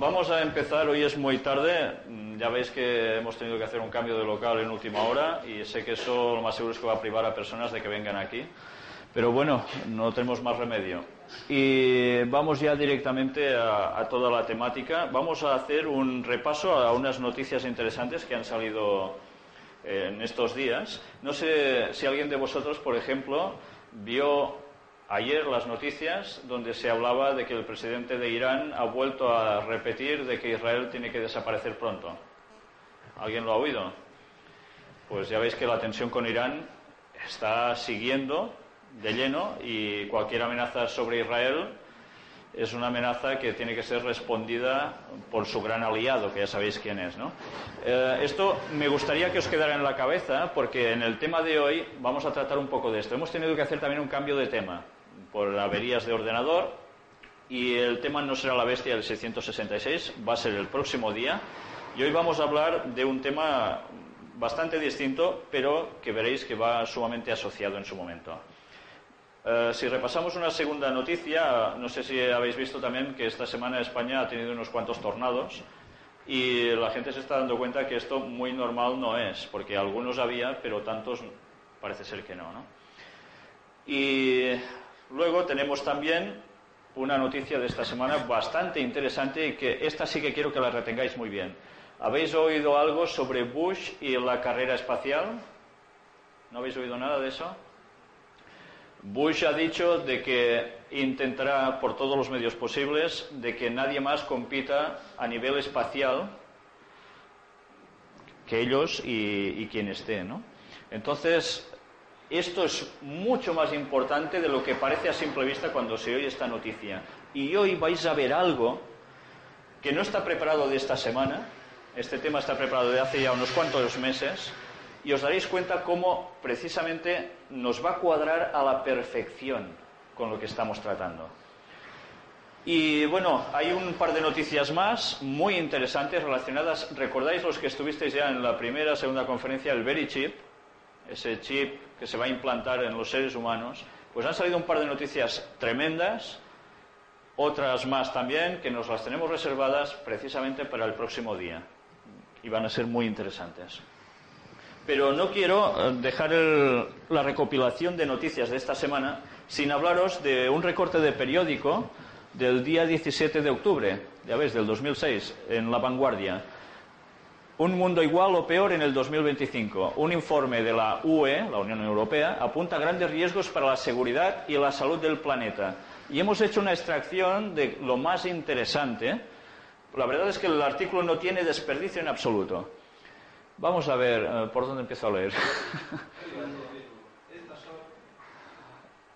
Vamos a empezar, hoy es muy tarde, mm, ya veis que hemos tenido que hacer un cambio de local en última hora y sé que eso lo más seguro es que va a privar a personas de que vengan aquí. Pero bueno, no tenemos más remedio. Y vamos ya directamente a, a toda la temática. Vamos a hacer un repaso a unas noticias interesantes que han salido eh, en estos días. No sé si alguien de vosotros, por ejemplo, vio ayer las noticias donde se hablaba de que el presidente de Irán ha vuelto a repetir de que Israel tiene que desaparecer pronto. ¿Alguien lo ha oído? Pues ya veis que la tensión con Irán está siguiendo de lleno y cualquier amenaza sobre Israel es una amenaza que tiene que ser respondida por su gran aliado, que ya sabéis quién es. ¿no? Eh, esto me gustaría que os quedara en la cabeza, porque en el tema de hoy vamos a tratar un poco de esto. Hemos tenido que hacer también un cambio de tema por averías de ordenador y el tema no será la bestia del 666, va a ser el próximo día. Y hoy vamos a hablar de un tema bastante distinto, pero que veréis que va sumamente asociado en su momento. Eh, si repasamos una segunda noticia, no sé si habéis visto también que esta semana España ha tenido unos cuantos tornados y la gente se está dando cuenta que esto muy normal no es, porque algunos había, pero tantos parece ser que no. ¿no? Y luego tenemos también una noticia de esta semana bastante interesante y que esta sí que quiero que la retengáis muy bien. ¿Habéis oído algo sobre Bush y la carrera espacial? ¿No habéis oído nada de eso? Bush ha dicho de que intentará por todos los medios posibles de que nadie más compita a nivel espacial que ellos y, y quien esté, ¿no? Entonces, esto es mucho más importante de lo que parece a simple vista cuando se oye esta noticia. Y hoy vais a ver algo que no está preparado de esta semana, este tema está preparado de hace ya unos cuantos meses, y os daréis cuenta cómo precisamente nos va a cuadrar a la perfección con lo que estamos tratando. Y bueno, hay un par de noticias más muy interesantes relacionadas. ¿Recordáis los que estuvisteis ya en la primera, segunda conferencia, el Very Chip? Ese chip que se va a implantar en los seres humanos. Pues han salido un par de noticias tremendas, otras más también, que nos las tenemos reservadas precisamente para el próximo día. Y van a ser muy interesantes pero no quiero eh, dejar la recopilación de noticias de esta semana sin hablaros de un recorte de periódico del día 17 de octubre, ya ves, del 2006, en La Vanguardia. Un mundo igual o peor en el 2025. Un informe de la UE, la Unión Europea, apunta grandes riesgos para la seguridad y la salud del planeta. Y hemos hecho una extracción de lo más interesante. La verdad es que el artículo no tiene desperdicio en absoluto. Vamos a ver eh, por dónde empiezo a leer.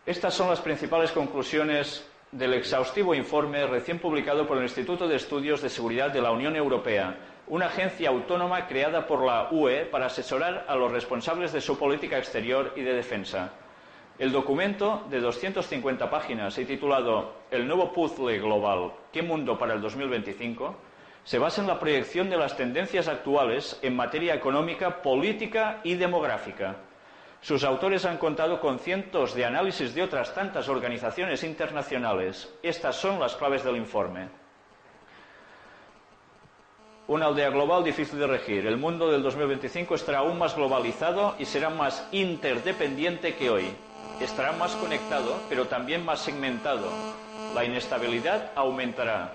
Estas son las principales conclusiones del exhaustivo informe recién publicado por el Instituto de Estudios de Seguridad de la Unión Europea, una agencia autónoma creada por la UE para asesorar a los responsables de su política exterior y de defensa. El documento, de 250 páginas y titulado El nuevo puzzle global, ¿qué mundo para el 2025?, se basa en la proyección de las tendencias actuales en materia económica, política y demográfica. Sus autores han contado con cientos de análisis de otras tantas organizaciones internacionales. Estas son las claves del informe. Una aldea global difícil de regir. El mundo del 2025 estará aún más globalizado y será más interdependiente que hoy. Estará más conectado, pero también más segmentado. La inestabilidad aumentará.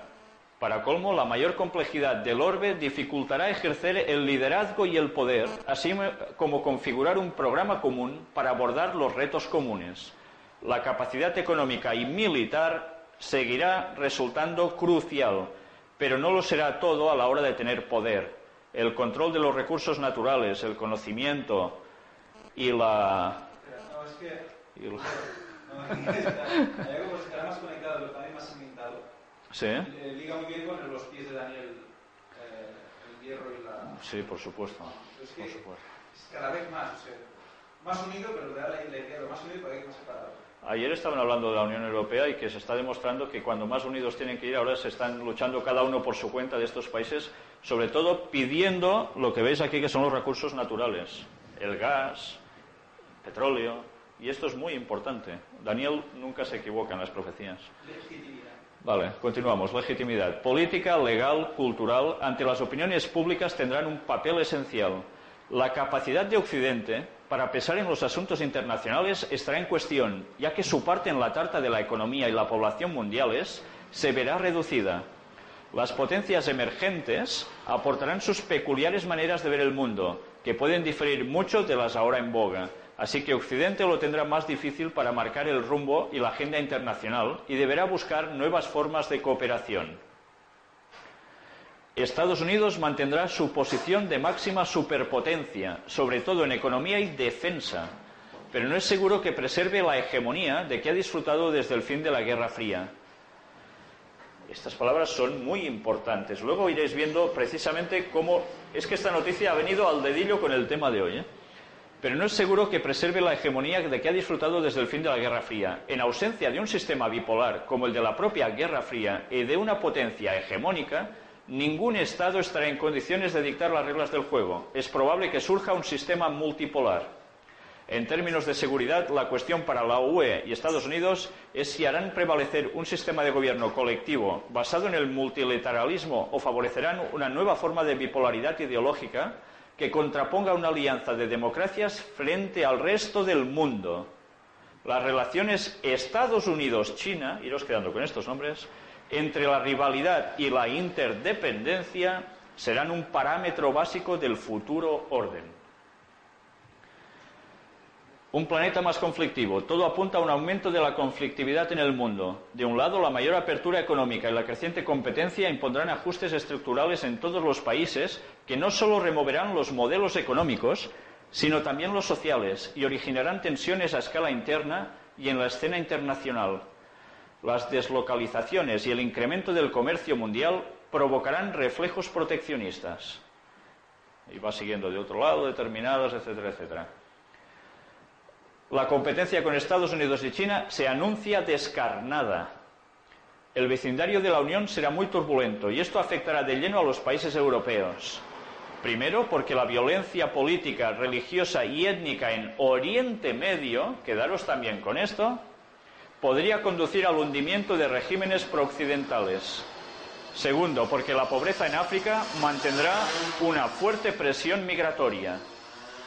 Para colmo, la mayor complejidad del orbe dificultará ejercer el liderazgo y el poder, así como configurar un programa común para abordar los retos comunes. La capacidad económica y militar seguirá resultando crucial, pero no lo será todo a la hora de tener poder. El control de los recursos naturales, el conocimiento y la... No, es que... Y la... No, estará más conectado, pero también más segmentado. Sí. Eh, liga muy bien con los pies de Daniel, eh, el hierro y la... Sí, por supuesto. Es que por supuesto. Es cada vez más, o sea, más unido, pero da la, la idea de más unido para que más separado. Ayer estaban hablando de la Unión Europea y que se está demostrando que cuando más unidos tienen que ir, ahora se están luchando cada uno por su cuenta de estos países, sobre todo pidiendo lo que veis aquí que son los recursos naturales, el gas, petróleo, y esto es muy importante. Daniel nunca se equivoca en las profecías. Legitimidad. Vale, continuamos. Legitimidad. Política, legal, cultural, ante las opiniones públicas tendrán un papel esencial. La capacidad de Occidente para pesar en los asuntos internacionales estará en cuestión, ya que su parte en la tarta de la economía y la población mundiales se verá reducida. Las potencias emergentes aportarán sus peculiares maneras de ver el mundo, que pueden diferir mucho de las ahora en boga. Así que Occidente lo tendrá más difícil para marcar el rumbo y la agenda internacional y deberá buscar nuevas formas de cooperación. Estados Unidos mantendrá su posición de máxima superpotencia, sobre todo en economía y defensa, pero no es seguro que preserve la hegemonía de que ha disfrutado desde el fin de la Guerra Fría. Estas palabras son muy importantes. Luego iréis viendo precisamente cómo es que esta noticia ha venido al dedillo con el tema de hoy. ¿eh? Pero no es seguro que preserve la hegemonía de que ha disfrutado desde el fin de la Guerra Fría. En ausencia de un sistema bipolar como el de la propia Guerra Fría y de una potencia hegemónica, ningún Estado estará en condiciones de dictar las reglas del juego. Es probable que surja un sistema multipolar. En términos de seguridad, la cuestión para la UE y Estados Unidos es si harán prevalecer un sistema de gobierno colectivo basado en el multilateralismo o favorecerán una nueva forma de bipolaridad ideológica que contraponga una alianza de democracias frente al resto del mundo. Las relaciones Estados Unidos-China, iros quedando con estos nombres, entre la rivalidad y la interdependencia serán un parámetro básico del futuro orden. Un planeta más conflictivo. Todo apunta a un aumento de la conflictividad en el mundo. De un lado, la mayor apertura económica y la creciente competencia impondrán ajustes estructurales en todos los países que no solo removerán los modelos económicos, sino también los sociales y originarán tensiones a escala interna y en la escena internacional. Las deslocalizaciones y el incremento del comercio mundial provocarán reflejos proteccionistas. Y va siguiendo de otro lado, determinadas, etcétera, etcétera. La competencia con Estados Unidos y China se anuncia descarnada. El vecindario de la Unión será muy turbulento y esto afectará de lleno a los países europeos. Primero, porque la violencia política, religiosa y étnica en Oriente Medio, quedaros también con esto, podría conducir al hundimiento de regímenes prooccidentales. Segundo, porque la pobreza en África mantendrá una fuerte presión migratoria.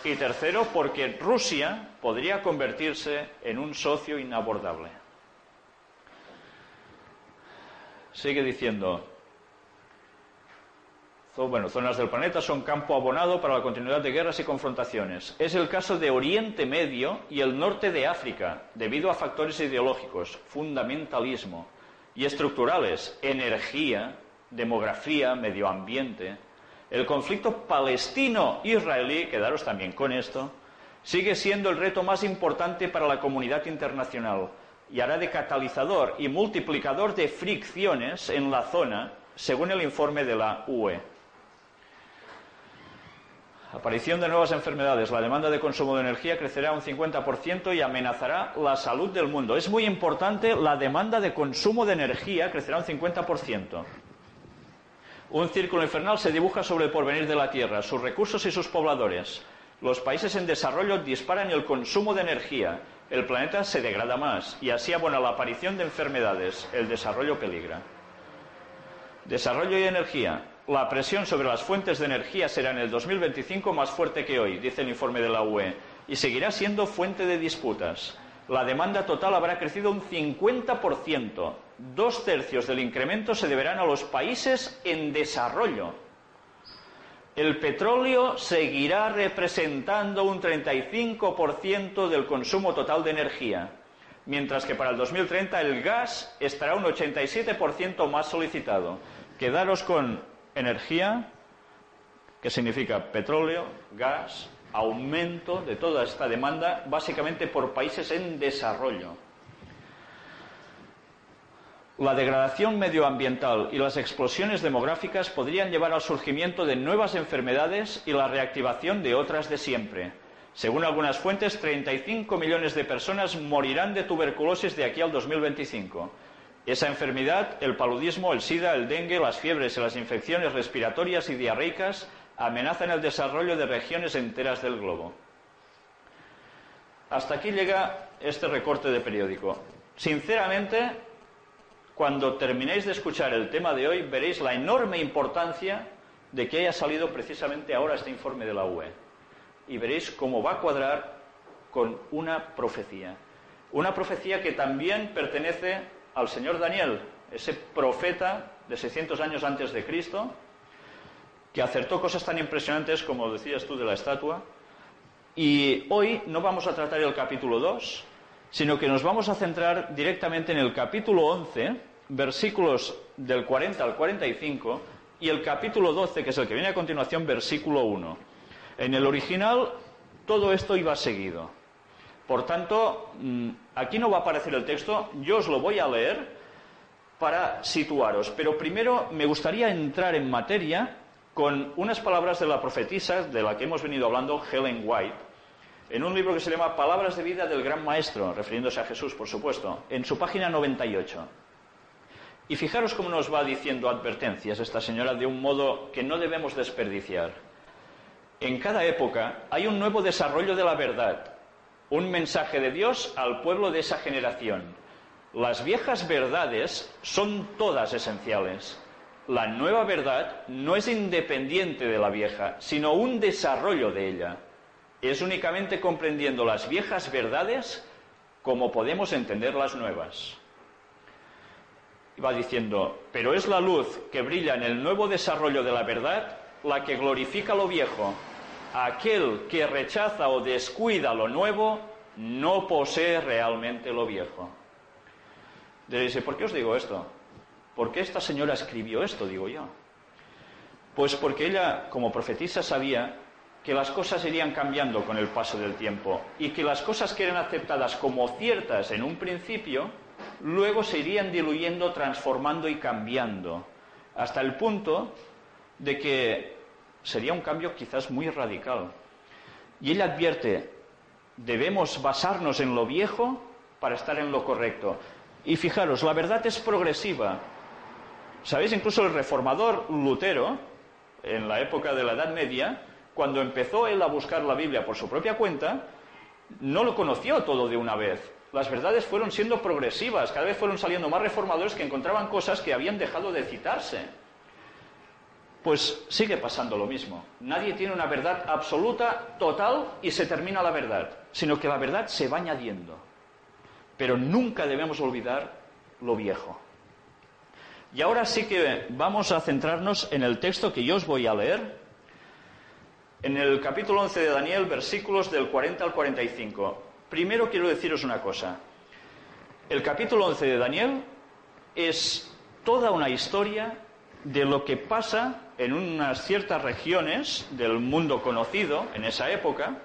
Y tercero, porque Rusia podría convertirse en un socio inabordable. Sigue diciendo, bueno, zonas del planeta son campo abonado para la continuidad de guerras y confrontaciones. Es el caso de Oriente Medio y el norte de África, debido a factores ideológicos, fundamentalismo y estructurales, energía, demografía, medio ambiente, el conflicto palestino-israelí, quedaros también con esto, sigue siendo el reto más importante para la comunidad internacional y hará de catalizador y multiplicador de fricciones en la zona, según el informe de la UE. Aparición de nuevas enfermedades. La demanda de consumo de energía crecerá un 50% y amenazará la salud del mundo. Es muy importante, la demanda de consumo de energía crecerá un 50%. Un círculo infernal se dibuja sobre el porvenir de la Tierra, sus recursos y sus pobladores. Los países en desarrollo disparan el consumo de energía, el planeta se degrada más y así abona la aparición de enfermedades, el desarrollo peligra. Desarrollo y energía. La presión sobre las fuentes de energía será en el 2025 más fuerte que hoy, dice el informe de la UE, y seguirá siendo fuente de disputas la demanda total habrá crecido un 50%. Dos tercios del incremento se deberán a los países en desarrollo. El petróleo seguirá representando un 35% del consumo total de energía, mientras que para el 2030 el gas estará un 87% más solicitado. Quedaros con energía, que significa petróleo, gas, aumento de toda esta demanda, básicamente por países en desarrollo. La degradación medioambiental y las explosiones demográficas podrían llevar al surgimiento de nuevas enfermedades y la reactivación de otras de siempre. Según algunas fuentes, 35 millones de personas morirán de tuberculosis de aquí al 2025. Esa enfermedad, el paludismo, el SIDA, el dengue, las fiebres y las infecciones respiratorias y diarreicas amenazan el desarrollo de regiones enteras del globo. Hasta aquí llega este recorte de periódico. Sinceramente, cuando terminéis de escuchar el tema de hoy, veréis la enorme importancia de que haya salido precisamente ahora este informe de la UE. Y veréis cómo va a cuadrar con una profecía. Una profecía que también pertenece al señor Daniel, ese profeta de 600 años antes de Cristo, que acertó cosas tan impresionantes como decías tú de la estatua. Y hoy no vamos a tratar el capítulo 2, sino que nos vamos a centrar directamente en el capítulo 11, versículos del 40 al 45, y el capítulo 12, que es el que viene a continuación, versículo 1. En el original todo esto iba seguido. Por tanto, mm, aquí no va a aparecer el texto, yo os lo voy a leer para situaros. Pero primero me gustaría entrar en materia con unas palabras de la profetisa de la que hemos venido hablando, Helen White, en un libro que se llama Palabras de vida del Gran Maestro, refiriéndose a Jesús, por supuesto, en su página 98. Y fijaros cómo nos va diciendo advertencias esta señora de un modo que no debemos desperdiciar. En cada época hay un nuevo desarrollo de la verdad, un mensaje de Dios al pueblo de esa generación. Las viejas verdades son todas esenciales. La nueva verdad no es independiente de la vieja, sino un desarrollo de ella. Es únicamente comprendiendo las viejas verdades como podemos entender las nuevas. Va diciendo, pero es la luz que brilla en el nuevo desarrollo de la verdad la que glorifica lo viejo. Aquel que rechaza o descuida lo nuevo no posee realmente lo viejo. Dice, ¿por qué os digo esto? ¿Por qué esta señora escribió esto? Digo yo. Pues porque ella, como profetisa, sabía que las cosas irían cambiando con el paso del tiempo y que las cosas que eran aceptadas como ciertas en un principio, luego se irían diluyendo, transformando y cambiando, hasta el punto de que sería un cambio quizás muy radical. Y ella advierte, debemos basarnos en lo viejo para estar en lo correcto. Y fijaros, la verdad es progresiva. ¿Sabéis? Incluso el reformador Lutero, en la época de la Edad Media, cuando empezó él a buscar la Biblia por su propia cuenta, no lo conoció todo de una vez. Las verdades fueron siendo progresivas, cada vez fueron saliendo más reformadores que encontraban cosas que habían dejado de citarse. Pues sigue pasando lo mismo. Nadie tiene una verdad absoluta, total, y se termina la verdad, sino que la verdad se va añadiendo. Pero nunca debemos olvidar lo viejo. Y ahora sí que vamos a centrarnos en el texto que yo os voy a leer, en el capítulo 11 de Daniel, versículos del 40 al 45. Primero quiero deciros una cosa. El capítulo 11 de Daniel es toda una historia de lo que pasa en unas ciertas regiones del mundo conocido en esa época,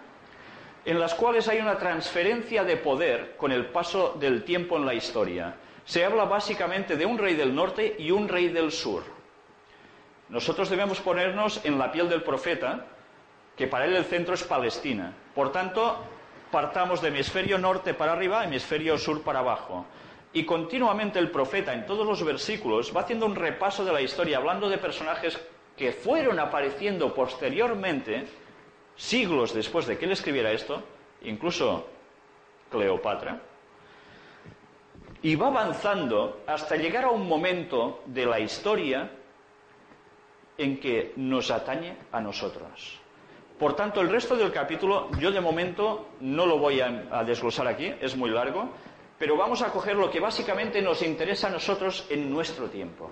en las cuales hay una transferencia de poder con el paso del tiempo en la historia. Se habla básicamente de un rey del norte y un rey del sur. Nosotros debemos ponernos en la piel del profeta, que para él el centro es Palestina. Por tanto, partamos de hemisferio norte para arriba, hemisferio sur para abajo. Y continuamente el profeta, en todos los versículos, va haciendo un repaso de la historia, hablando de personajes que fueron apareciendo posteriormente siglos después de que él escribiera esto, incluso Cleopatra, y va avanzando hasta llegar a un momento de la historia en que nos atañe a nosotros. Por tanto, el resto del capítulo yo de momento no lo voy a, desglosar aquí, es muy largo, pero vamos a coger lo que básicamente nos interesa a nosotros en nuestro tiempo.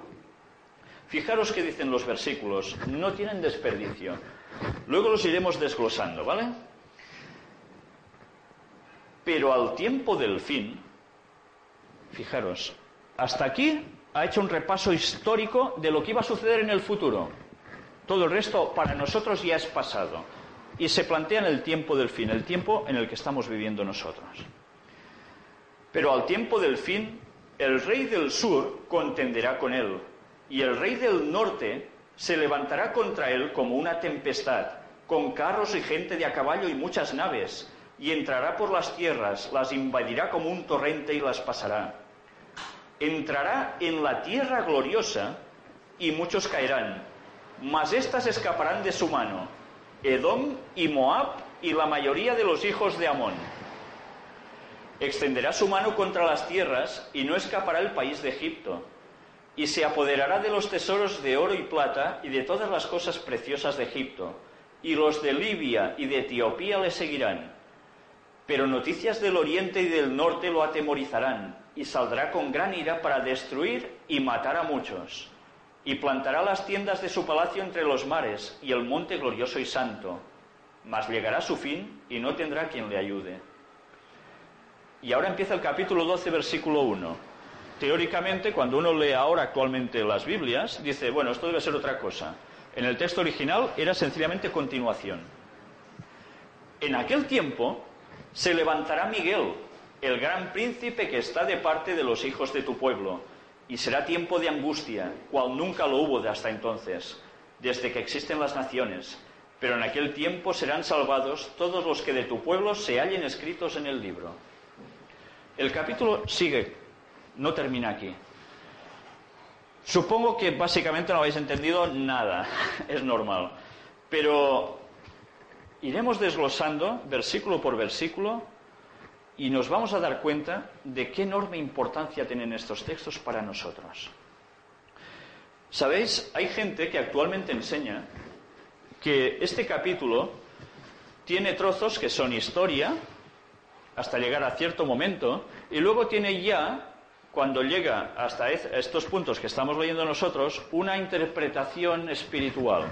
Fijaros que dicen los versículos, no tienen desperdicio. Luego los iremos desglosando, ¿vale? Pero al tiempo del fin, fijaros, hasta aquí ha hecho un repaso histórico de lo que iba a suceder en el futuro. Todo el resto para nosotros ya es pasado. Y se plantea en el tiempo del fin, el tiempo en el que estamos viviendo nosotros. Pero al tiempo del fin, el rey del sur contenderá con él, y el rey del norte se levantará contra él como una tempestad, con carros y gente de a caballo y muchas naves, y entrará por las tierras, las invadirá como un torrente y las pasará. Entrará en la tierra gloriosa y muchos caerán, mas éstas escaparán de su mano, Edom y Moab y la mayoría de los hijos de Amón. Extenderá su mano contra las tierras y no escapará el país de Egipto. Y se apoderará de los tesoros de oro y plata y de todas las cosas preciosas de Egipto. Y los de Libia y de Etiopía le seguirán. Pero noticias del oriente y del norte lo atemorizarán, y saldrá con gran ira para destruir y matar a muchos. Y plantará las tiendas de su palacio entre los mares y el monte glorioso y santo. Mas llegará su fin y no tendrá quien le ayude. Y ahora empieza el capítulo 12, versículo 1. Teóricamente, cuando uno lee ahora actualmente las Biblias, dice, bueno, esto debe ser otra cosa. En el texto original era sencillamente continuación. En aquel tiempo se levantará Miguel, el gran príncipe que está de parte de los hijos de tu pueblo, y será tiempo de angustia, cual nunca lo hubo de hasta entonces, desde que existen las naciones. Pero en aquel tiempo serán salvados todos los que de tu pueblo se hallen escritos en el libro. El capítulo sigue, no termina aquí. Supongo que básicamente no habéis entendido nada, es normal. Pero iremos desglosando versículo por versículo y nos vamos a dar cuenta de qué enorme importancia tienen estos textos para nosotros. Sabéis, hay gente que actualmente enseña que este capítulo tiene trozos que son historia, hasta llegar a cierto momento, y luego tiene ya, cuando llega hasta estos puntos que estamos leyendo nosotros, una interpretación espiritual,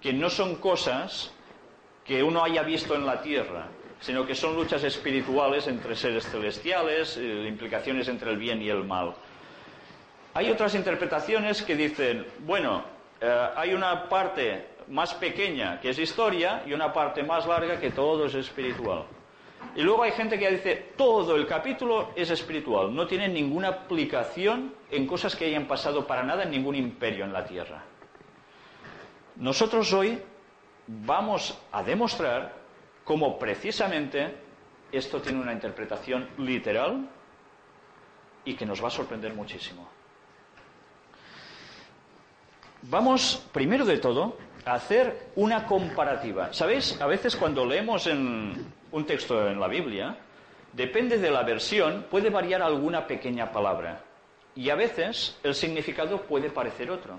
que no son cosas que uno haya visto en la tierra, sino que son luchas espirituales entre seres celestiales, eh, implicaciones entre el bien y el mal. Hay otras interpretaciones que dicen, bueno, eh, hay una parte más pequeña que es historia y una parte más larga que todo es espiritual. Y luego hay gente que dice, todo el capítulo es espiritual, no tiene ninguna aplicación en cosas que hayan pasado para nada en ningún imperio en la tierra. Nosotros hoy vamos a demostrar cómo precisamente esto tiene una interpretación literal y que nos va a sorprender muchísimo. Vamos, primero de todo, a hacer una comparativa. ¿Sabéis? A veces cuando leemos en un texto en la Biblia, depende de la versión, puede variar alguna pequeña palabra. Y a veces el significado puede parecer otro.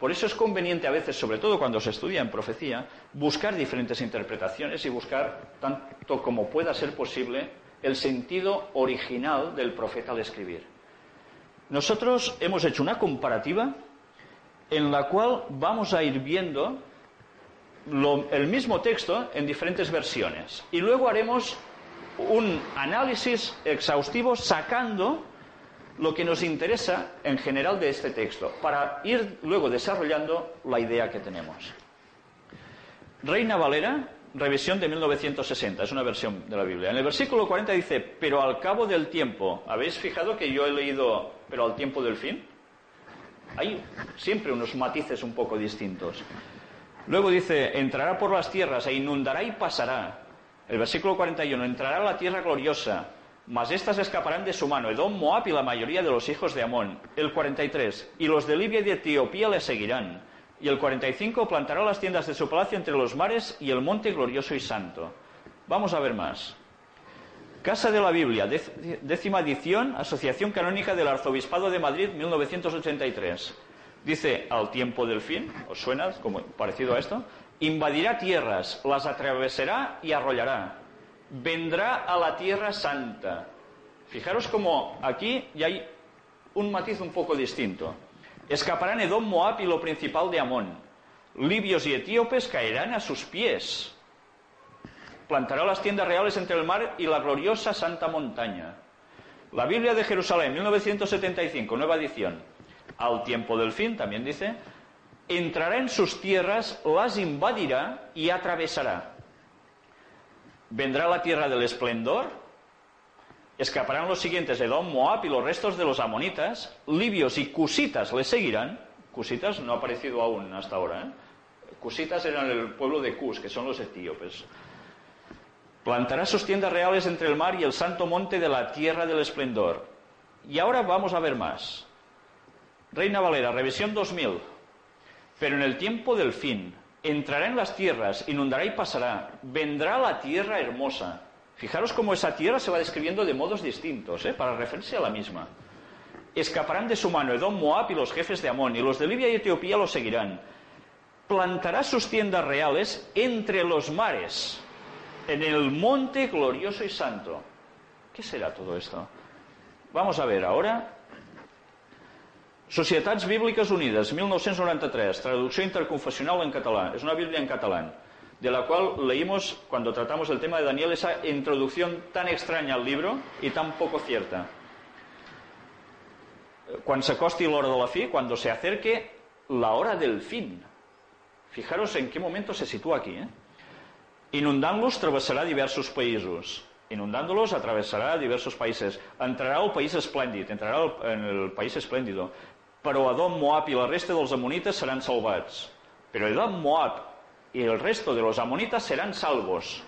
Por eso es conveniente a veces, sobre todo cuando se estudia en profecía, buscar diferentes interpretaciones y buscar, tanto como pueda ser posible, el sentido original del profeta al escribir. Nosotros hemos hecho una comparativa en la cual vamos a ir viendo el mismo texto en diferentes versiones. Y luego haremos un análisis exhaustivo sacando lo que nos interesa en general de este texto, para ir luego desarrollando la idea que tenemos. Reina Valera, revisión de 1960, es una versión de la Biblia. En el versículo 40 dice, pero al cabo del tiempo, ¿habéis fijado que yo he leído, pero al tiempo del fin? Hay siempre unos matices un poco distintos. Luego dice, entrará por las tierras e inundará y pasará. El versículo 41, entrará a la tierra gloriosa, mas éstas escaparán de su mano. Edom, Moab y la mayoría de los hijos de Amón. El 43, y los de Libia y de Etiopía le seguirán. Y el 45, plantará las tiendas de su palacio entre los mares y el monte glorioso y santo. Vamos a ver más. Casa de la Biblia, décima edición, Asociación Canónica del Arzobispado de Madrid, 1983. Dice, al tiempo del fin, ¿os suena como parecido a esto? Invadirá tierras, las atravesará y arrollará. Vendrá a la tierra santa. Fijaros como aquí ya hay un matiz un poco distinto. Escaparán Edom, Moab y lo principal de Amón. Libios y etíopes caerán a sus pies. Plantará las tiendas reales entre el mar y la gloriosa santa montaña. La Biblia de Jerusalén, 1975, nueva edición al tiempo del fin, también dice, entrará en sus tierras, las invadirá y atravesará. Vendrá la tierra del esplendor, escaparán los siguientes Edom, Moab y los restos de los amonitas, libios y cusitas le seguirán. Cusitas no ha aparecido aún hasta ahora. ¿eh? Cusitas eran el pueblo de Cus, que son los etíopes. Plantará sus tiendas reales entre el mar y el santo monte de la tierra del esplendor. Y ahora vamos a ver más. Reina Valera, revisión 2000. Pero en el tiempo del fin, entrará en las tierras, inundará y pasará, vendrá la tierra hermosa. Fijaros cómo esa tierra se va describiendo de modos distintos, ¿eh? para referirse a la misma. Escaparán de su mano Edom, Moab y los jefes de Amón, y los de Libia y Etiopía lo seguirán. Plantará sus tiendas reales entre los mares, en el monte glorioso y santo. ¿Qué será todo esto? Vamos a ver ahora. Societats Bíbliques Unides, 1993, traducción interconfesional en catalán. Es una Biblia en catalán, de la cual leímos cuando tratamos el tema de Daniel esa introducción tan extraña al libro y tan poco cierta. Cuando se acoste la hora de la fin, cuando se acerque la hora del fin. Fijaros en qué momento se sitúa aquí. ¿eh? Inundant-los travessarà diversos països. Inundándolos atravesará diversos países. Entrarà al país esplèndid, entrarà en el país esplèndido. Però Edom, Moab i la resta dels amonites seran salvats. Però Edom, Moab i el resto de los amonites seran salvos.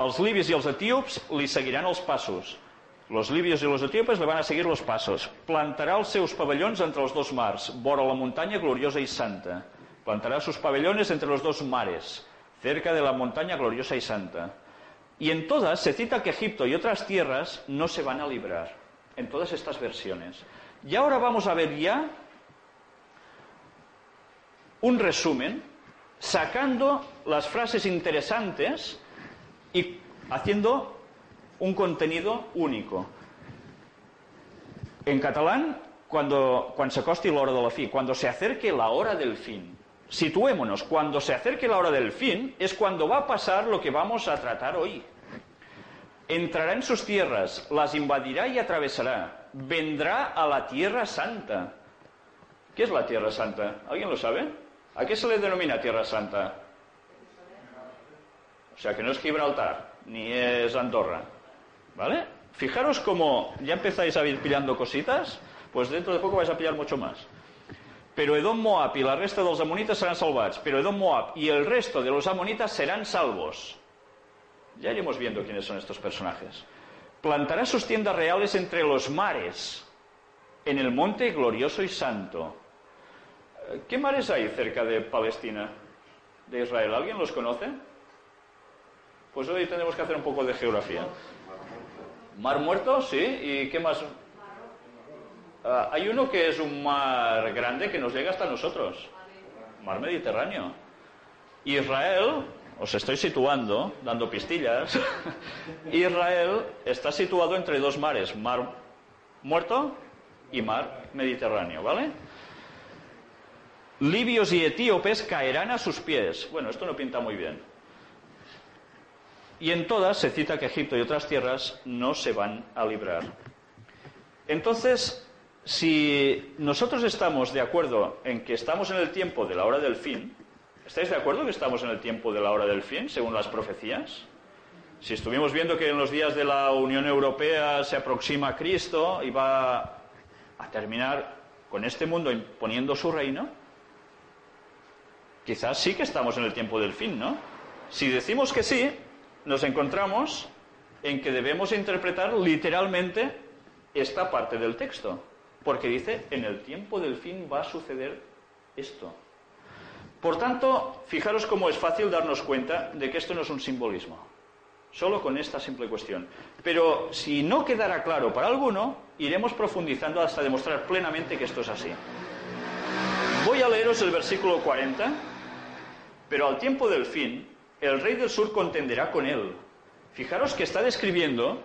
Els libis i els etíops li seguiran els passos. Los libios y los etíopes le van a seguir los pasos. Plantarà els seus pavellons entre els dos mars, vora la muntanya gloriosa i santa. Plantará sus pabellones entre los dos mares, cerca de la montaña gloriosa y santa. Y en todas se cita que Egipto y otras tierras no se van a librar, en todas estas versiones. Y ahora vamos a ver ya un resumen, sacando las frases interesantes y haciendo un contenido único. En catalán, cuando, se acosti la hora de cuando se acerque la hora del fin. Situémonos, cuando se acerque la hora del fin es cuando va a pasar lo que vamos a tratar hoy. Entrará en sus tierras, las invadirá y atravesará. Vendrá a la tierra santa. ¿Qué es la tierra santa? ¿Alguien lo sabe? ¿A qué se le denomina tierra santa? O sea, que no es Gibraltar, ni es Andorra. ¿Vale? Fijaros cómo ya empezáis a ir pillando cositas, pues dentro de poco vais a pillar mucho más. Pero Edom, Moab y la resta de los amonitas serán salvados. Pero Edom, Moab y el resto de los amonitas serán salvos. Ya iremos viendo quiénes son estos personajes. Plantará sus tiendas reales entre los mares, en el monte glorioso y santo. ¿Qué mares hay cerca de Palestina, de Israel? ¿Alguien los conoce? Pues hoy tendremos que hacer un poco de geografía. Mar Muerto, sí. ¿Y qué más? Uh, hay uno que es un mar grande que nos llega hasta nosotros, mar Mediterráneo. Israel, os estoy situando, dando pistillas, Israel está situado entre dos mares, mar muerto y mar Mediterráneo, ¿vale? Libios y etíopes caerán a sus pies. Bueno, esto no pinta muy bien. Y en todas se cita que Egipto y otras tierras no se van a librar. Entonces, si nosotros estamos de acuerdo en que estamos en el tiempo de la hora del fin, ¿estáis de acuerdo que estamos en el tiempo de la hora del fin, según las profecías? Si estuvimos viendo que en los días de la Unión Europea se aproxima Cristo y va a terminar con este mundo imponiendo su reino, quizás sí que estamos en el tiempo del fin, ¿no? Si decimos que sí, nos encontramos en que debemos interpretar literalmente esta parte del texto. Porque dice, en el tiempo del fin va a suceder esto. Por tanto, fijaros cómo es fácil darnos cuenta de que esto no es un simbolismo. Solo con esta simple cuestión. Pero si no quedara claro para alguno, iremos profundizando hasta demostrar plenamente que esto es así. Voy a leeros el versículo 40. Pero al tiempo del fin, el rey del sur contenderá con él. Fijaros que está describiendo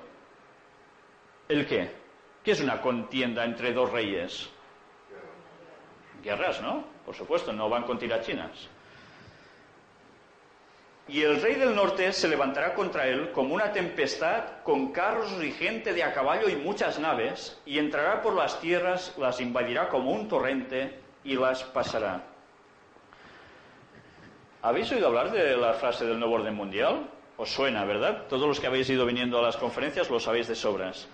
el qué ¿Qué es una contienda entre dos reyes? Guerras, ¿no? Por supuesto, no van con tirachinas. Y el rey del norte se levantará contra él como una tempestad, con carros y gente de a caballo y muchas naves, y entrará por las tierras, las invadirá como un torrente y las pasará. ¿Habéis oído hablar de la frase del nuevo orden mundial? Os suena, ¿verdad? Todos los que habéis ido viniendo a las conferencias lo sabéis de sobras.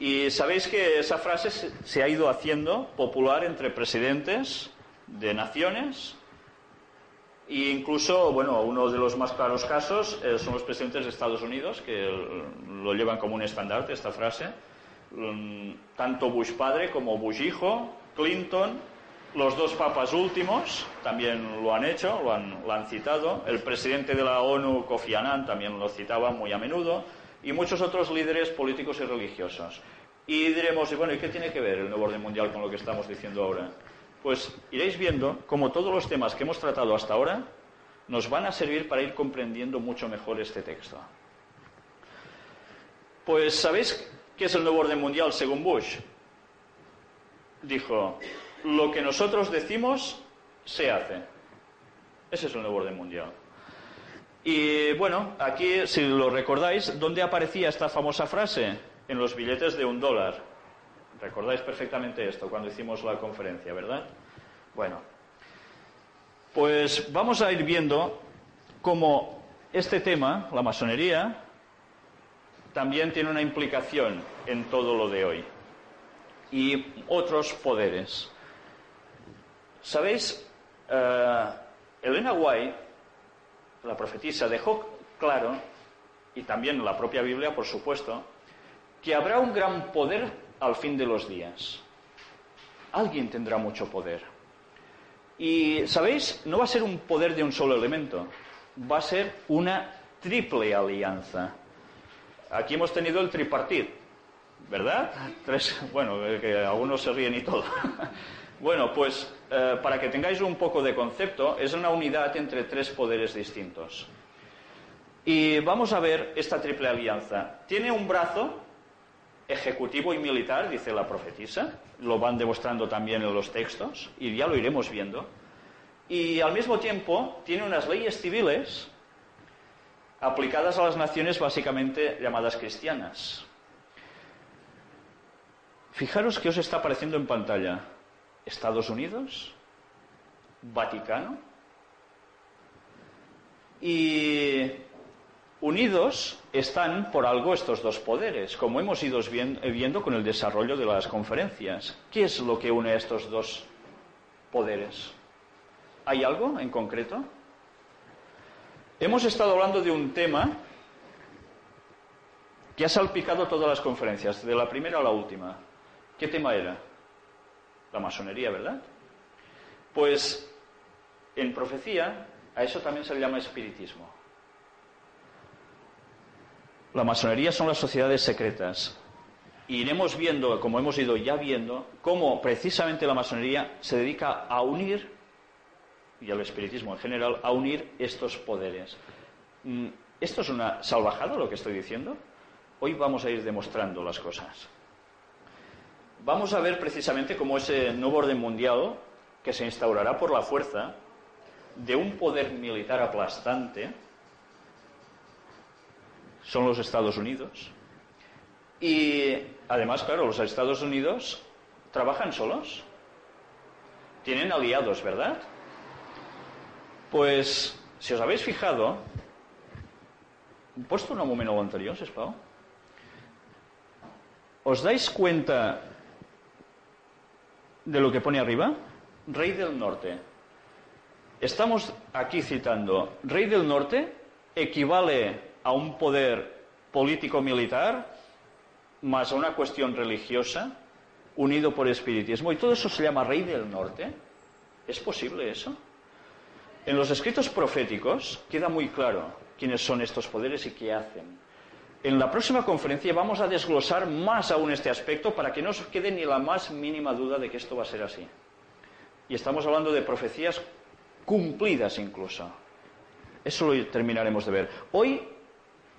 Y sabéis que esa frase se ha ido haciendo popular entre presidentes de naciones e incluso, bueno, uno de los más claros casos eh, son los presidentes de Estados Unidos, que lo llevan como un estandarte esta frase. Mm, tanto Bush padre como Bush hijo, Clinton Los dos papas últimos también lo han hecho, lo han, lo han citado. El presidente de la ONU, Kofi Annan, también lo citaba muy a menudo. Y muchos otros líderes políticos y religiosos. Y diremos, bueno, ¿y qué tiene que ver el nuevo orden mundial con lo que estamos diciendo ahora? Pues iréis viendo cómo todos los temas que hemos tratado hasta ahora nos van a servir para ir comprendiendo mucho mejor este texto. Pues, ¿sabéis qué es el nuevo orden mundial según Bush? Dijo, lo que nosotros decimos se hace. Ese es el nuevo orden mundial. Y bueno, aquí, si lo recordáis, ¿dónde aparecía esta famosa frase? En los billetes de un dólar. Recordáis perfectamente esto cuando hicimos la conferencia, ¿verdad? Bueno, pues vamos a ir viendo cómo este tema, la masonería, también tiene una implicación en todo lo de hoy y otros poderes. ¿Sabéis? Uh, Elena White, la profetisa, dejó claro, y también la propia Biblia, por supuesto, que habrá un gran poder al fin de los días. Alguien tendrá mucho poder. Y, ¿sabéis? No va a ser un poder de un solo elemento, va a ser una triple alianza. Aquí hemos tenido el tripartit, ¿verdad? Bueno, que algunos se ríen y todo. bueno, pues eh, para que tengáis un poco de concepto, es una unidad entre tres poderes distintos. Y vamos a ver esta triple alianza. Tiene un brazo ejecutivo y militar, dice la profetisa, lo van demostrando también en los textos, y ya lo iremos viendo. Y al mismo tiempo tiene unas leyes civiles aplicadas a las naciones básicamente llamadas cristianas. Fijaros qué os está apareciendo en pantalla. Estados Unidos, Vaticano y unidos están por algo estos dos poderes, como hemos ido viendo con el desarrollo de las conferencias. ¿Qué es lo que une a estos dos poderes? ¿Hay algo en concreto? Hemos estado hablando de un tema que ha salpicado todas las conferencias, de la primera a la última. ¿Qué tema era? La masonería, ¿verdad? Pues en profecía a eso también se le llama espiritismo. La masonería son las sociedades secretas. Iremos viendo, como hemos ido ya viendo, cómo precisamente la masonería se dedica a unir y al espiritismo en general a unir estos poderes. Mm, ¿Esto es una salvajada lo que estoy diciendo? Hoy vamos a ir demostrando las cosas. Vamos a ver precisamente cómo ese nuevo orden mundial, que se instaurará por la fuerza de un poder militar aplastante, son los Estados Unidos. Y además, claro, los Estados Unidos trabajan solos. Tienen aliados, ¿verdad? Pues, si os habéis fijado, puesto un moment a anterior, sisplau. ¿Os dais cuenta de lo que pone arriba? Rey del Norte. Estamos aquí citando, Rey del Norte equivale a un poder político-militar más a una cuestión religiosa unido por espiritismo y todo eso se llama Rey del Norte. ¿Es posible eso? En los escritos proféticos queda muy claro quiénes son estos poderes y qué hacen. En la próxima conferencia vamos a desglosar más aún este aspecto para que no os quede ni la más mínima duda de que esto va a ser así. Y estamos hablando de profecías cumplidas incluso. Eso lo terminaremos de ver. Hoy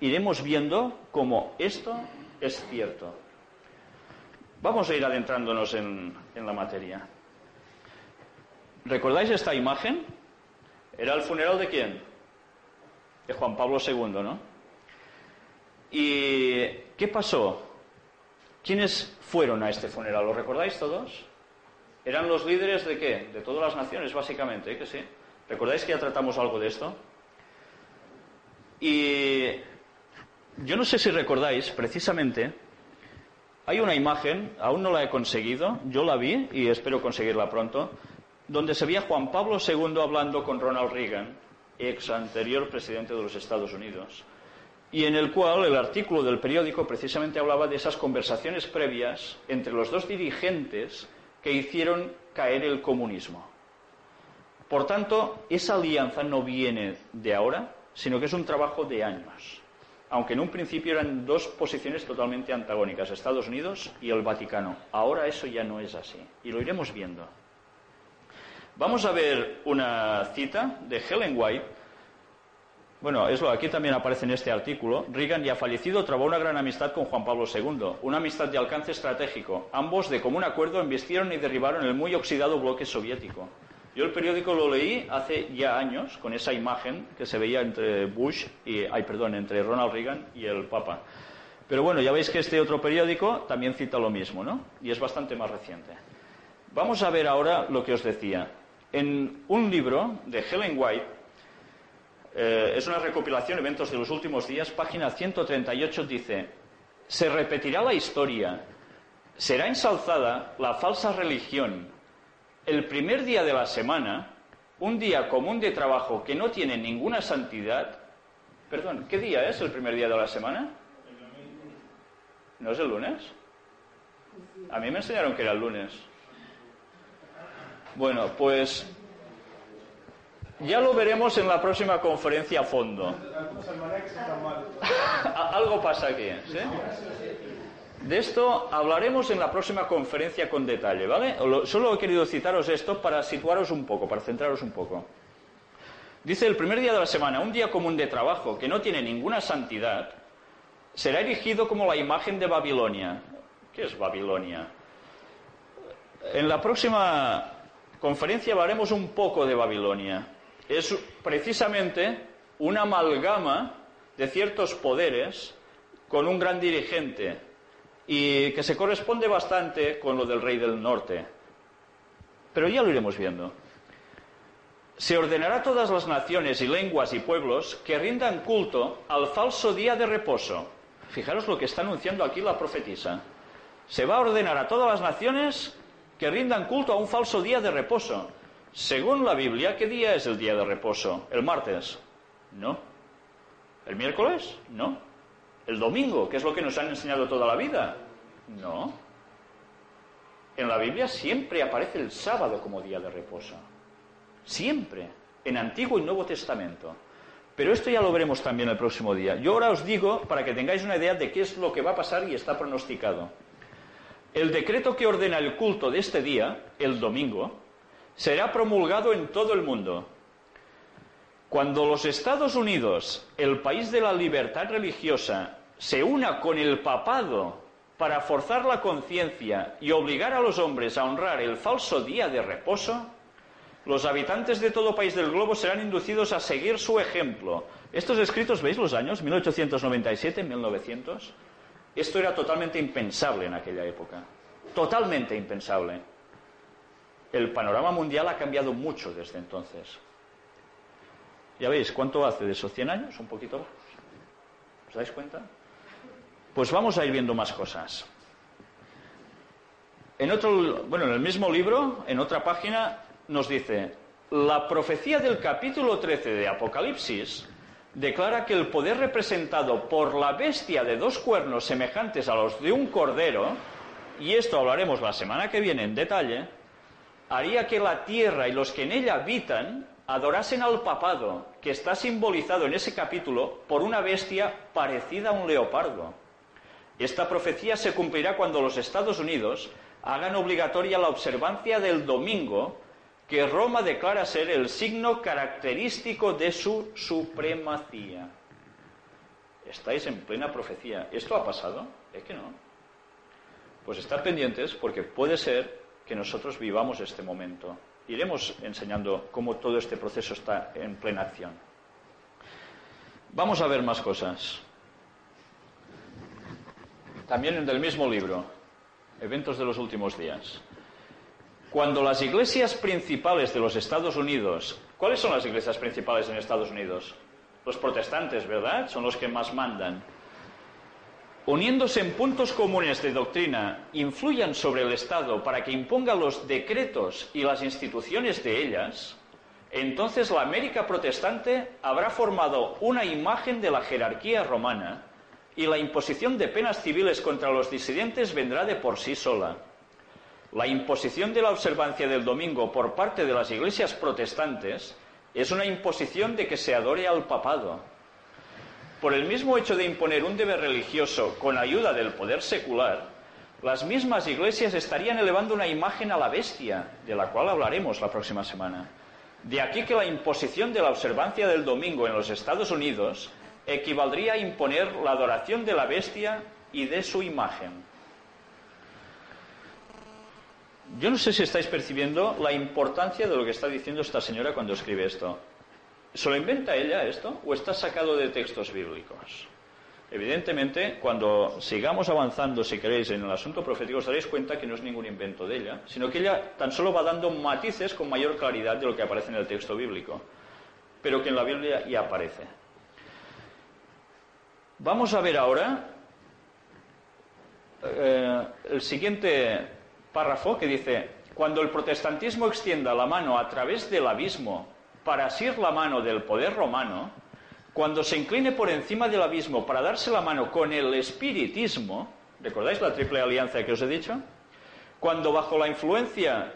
iremos viendo cómo esto es cierto. Vamos a ir adentrándonos en, en la materia. ¿Recordáis esta imagen? ¿Era el funeral de quién? De Juan Pablo II, ¿no? ¿Y qué pasó? ¿Quiénes fueron a este funeral? ¿Lo recordáis todos? ¿Eran los líderes de qué? De todas las naciones, básicamente, ¿eh? que sí? ¿Recordáis que ya tratamos algo de esto? Y yo no sé si recordáis, precisamente, hay una imagen, aún no la he conseguido, yo la vi y espero conseguirla pronto, donde se veía Juan Pablo II hablando con Ronald Reagan, ex anterior presidente de los Estados Unidos, y en el cual el artículo del periódico precisamente hablaba de esas conversaciones previas entre los dos dirigentes que hicieron caer el comunismo. Por tanto, esa alianza no viene de ahora, sino que es un trabajo de años. Aunque en un principio eran dos posiciones totalmente antagónicas, Estados Unidos y el Vaticano. Ahora eso ya no es así. Y lo iremos viendo. Vamos a ver una cita de Helen White. Bueno, eso aquí también aparece en este artículo. Reagan, ya fallecido, trabó una gran amistad con Juan Pablo II, una amistad de alcance estratégico. Ambos, de común acuerdo, embistieron y derribaron el muy oxidado bloque soviético. Yo el periódico lo leí hace ya años con esa imagen que se veía entre Bush y, ay, perdón, entre Ronald Reagan y el Papa. Pero bueno, ya veis que este otro periódico también cita lo mismo, ¿no? Y es bastante más reciente. Vamos a ver ahora lo que os decía. En un libro de Helen White, eh, es una recopilación eventos de los últimos días, página 138 dice, se repetirá la historia, será ensalzada la falsa religión, el primer día de la semana, un día común de trabajo que no tiene ninguna santidad, perdón, ¿qué día es el primer día de la semana? ¿No es el lunes? A mí me enseñaron que era el lunes. Bueno, pues ya lo veremos en la próxima conferencia a fondo. Algo pasa aquí, ¿sí? De esto hablaremos en la próxima conferencia con detalle, ¿vale? Solo he querido citaros esto para situaros un poco, para centraros un poco. Dice, el primer día de la semana, un día común de trabajo que no tiene ninguna santidad, será erigido como la imagen de Babilonia. ¿Qué es Babilonia? En la próxima conferencia hablaremos un poco de Babilonia. Es precisamente una amalgama de ciertos poderes con un gran dirigente y que se corresponde bastante con lo del rey del norte. Pero ya lo iremos viendo. Se ordenará a todas las naciones y lenguas y pueblos que rindan culto al falso día de reposo. Fijaros lo que está anunciando aquí la profetisa. Se va a ordenar a todas las naciones que rindan culto a un falso día de reposo. Según la Biblia, ¿qué día es el día de reposo? ¿El martes? No. ¿El miércoles? No. ¿El domingo, que es lo que nos han enseñado toda la vida? No. En la Biblia siempre aparece el sábado como día de reposo. Siempre. En Antiguo y Nuevo Testamento. Pero esto ya lo veremos también el próximo día. Yo ahora os digo para que tengáis una idea de qué es lo que va a pasar y está pronosticado. El decreto que ordena el culto de este día, el domingo, será promulgado en todo el mundo. Cuando los Estados Unidos, el país de la libertad religiosa, se una con el papado para forzar la conciencia y obligar a los hombres a honrar el falso día de reposo, los habitantes de todo país del globo serán inducidos a seguir su ejemplo. Estos escritos, ¿veis los años? 1897, 1900. Esto era totalmente impensable en aquella época. Totalmente impensable. El panorama mundial ha cambiado mucho desde entonces. Ya veis, ¿cuánto hace de esos 100 años? Un poquito más. ¿Os dais cuenta? Pues vamos a ir viendo más cosas. En otro, bueno, en el mismo libro, en otra página, nos dice, la profecía del capítulo 13 de Apocalipsis declara que el poder representado por la bestia de dos cuernos semejantes a los de un cordero, y esto hablaremos la semana que viene en detalle, haría que la tierra y los que en ella habitan adorasen al papado, que está simbolizado en ese capítulo por una bestia parecida a un leopardo. Esta profecía se cumplirá cuando los Estados Unidos hagan obligatoria la observancia del domingo que Roma declara ser el signo característico de su supremacía. Estáis en plena profecía. ¿Esto ha pasado? Es que no. Pues estar pendientes porque puede ser que nosotros vivamos este momento. Iremos enseñando cómo todo este proceso está en plena acción. Vamos a ver más cosas. También en el mismo libro, Eventos de los Últimos Días. Cuando las iglesias principales de los Estados Unidos, ¿cuáles son las iglesias principales en Estados Unidos? Los protestantes, ¿verdad? Son los que más mandan. Uniéndose en puntos comunes de doctrina, influyan sobre el Estado para que imponga los decretos y las instituciones de ellas, entonces la América protestante habrá formado una imagen de la jerarquía romana y la imposición de penas civiles contra los disidentes vendrá de por sí sola. La imposición de la observancia del domingo por parte de las iglesias protestantes es una imposición de que se adore al papado. Por el mismo hecho de imponer un deber religioso con ayuda del poder secular, las mismas iglesias estarían elevando una imagen a la bestia, de la cual hablaremos la próxima semana. De aquí que la imposición de la observancia del domingo en los Estados Unidos equivaldría a imponer la adoración de la bestia y de su imagen. Yo no sé si estáis percibiendo la importancia de lo que está diciendo esta señora cuando escribe esto. ¿Se lo inventa ella esto o está sacado de textos bíblicos? Evidentemente, cuando sigamos avanzando, si queréis, en el asunto profético, os daréis cuenta que no es ningún invento de ella, sino que ella tan solo va dando matices con mayor claridad de lo que aparece en el texto bíblico, pero que en la Biblia ya aparece. Vamos a ver ahora eh, el siguiente párrafo que dice, cuando el protestantismo extienda la mano a través del abismo para asir la mano del poder romano, cuando se incline por encima del abismo para darse la mano con el espiritismo, ¿recordáis la triple alianza que os he dicho? Cuando bajo la influencia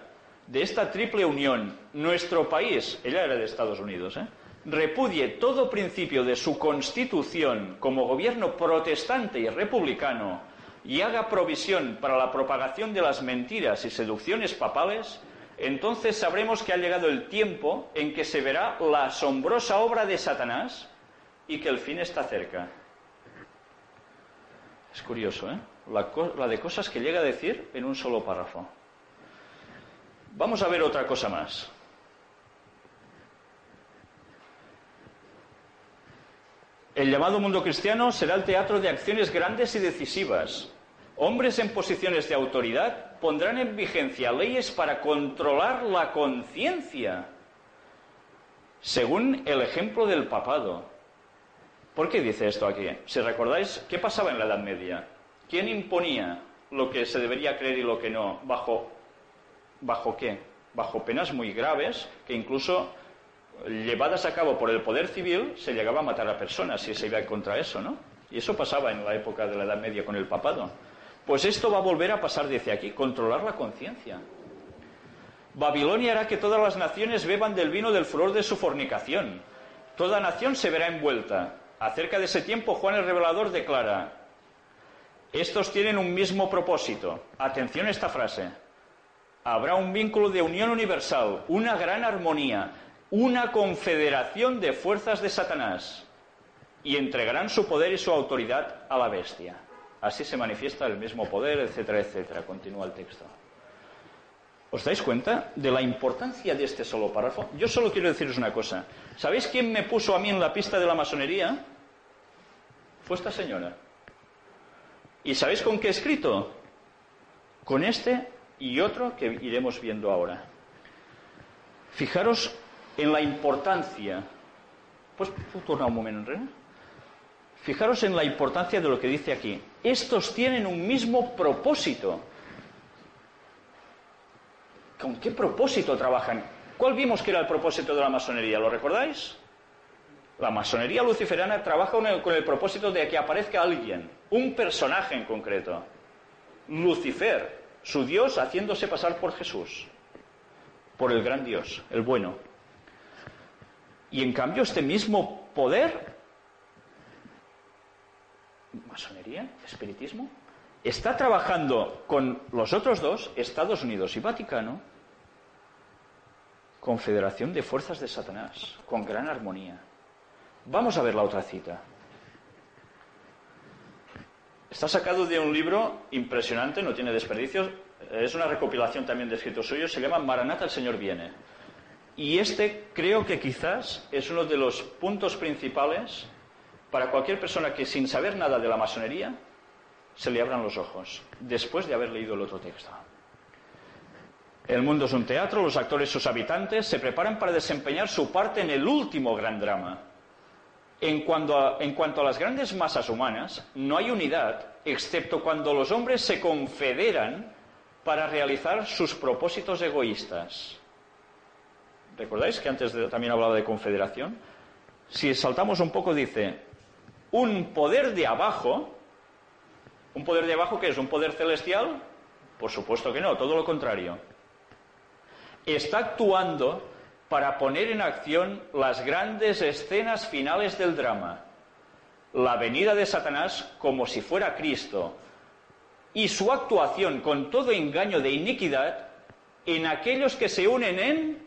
de esta triple unión nuestro país, ella era de Estados Unidos, ¿eh? Repudie todo principio de su constitución como gobierno protestante y republicano y haga provisión para la propagación de las mentiras y seducciones papales, entonces sabremos que ha llegado el tiempo en que se verá la asombrosa obra de Satanás y que el fin está cerca. Es curioso, ¿eh? La, de cosas que llega a decir en un solo párrafo. Vamos a ver otra cosa más. El llamado mundo cristiano será el teatro de acciones grandes y decisivas. Hombres en posiciones de autoridad pondrán en vigencia leyes para controlar la conciencia, según el ejemplo del papado. ¿Por qué dice esto aquí? Si recordáis, ¿qué pasaba en la Edad Media? ¿Quién imponía lo que se debería creer y lo que no? ¿Bajo, bajo qué? Bajo penas muy graves que incluso llevadas a cabo por el poder civil se llegaba a matar a personas si se iba contra eso, ¿no? Y eso pasaba en la época de la Edad Media con el papado. Pues esto va a volver a pasar desde aquí, controlar la conciencia. Babilonia hará que todas las naciones beban del vino del furor de su fornicación. Toda nación se verá envuelta. Acerca de ese tiempo, Juan el Revelador declara, estos tienen un mismo propósito. Atención a esta frase. Habrá un vínculo de unión universal, una gran armonía, una confederación de fuerzas de Satanás, y entregarán su poder y su autoridad a la bestia. Así se manifiesta el mismo poder, etcétera, etcétera. Continúa el texto. ¿Os dais cuenta de la importancia de este solo párrafo? Yo solo quiero deciros una cosa. ¿Sabéis quién me puso a mí en la pista de la masonería? Fue esta señora. ¿Y sabéis con qué escrito? Con este y otro que iremos viendo ahora. Fijaros en la importancia. Pues tornar un momento, Fijaros en la importancia de lo que dice aquí. Estos tienen un mismo propósito. ¿Con qué propósito trabajan? ¿Cuál vimos que era el propósito de la masonería? ¿Lo recordáis? La masonería luciferana trabaja con el propósito de que aparezca alguien, un personaje en concreto. Lucifer, su Dios haciéndose pasar por Jesús, por el gran Dios, el bueno. Y en cambio este mismo poder, masonería, espiritismo, está trabajando con los otros dos, Estados Unidos y Vaticano, confederación de fuerzas de Satanás, con gran armonía. Vamos a ver la otra cita. Está sacado de un libro impresionante, no tiene desperdicios. Es una recopilación también de escritos suyos. Se llama Maranata, el Señor viene. Y este creo que quizás es uno de los puntos principales para cualquier persona que sin saber nada de la masonería se le abran los ojos después de haber leído el otro texto. El mundo es un teatro, los actores, sus habitantes, se preparan para desempeñar su parte en el último gran drama. En cuanto, a, en cuanto a las grandes masas humanas, no hay unidad, excepto cuando los hombres se confederan para realizar sus propósitos egoístas. ¿Recordáis que antes también hablaba de confederación? Si saltamos un poco, dice, un poder de abajo, un poder de abajo que es un poder celestial, Por supuesto que no, todo lo contrario. Está actuando para poner en acción las grandes escenas finales del drama. La venida de Satanás como si fuera Cristo y su actuación con todo engaño de iniquidad en aquellos que se unen en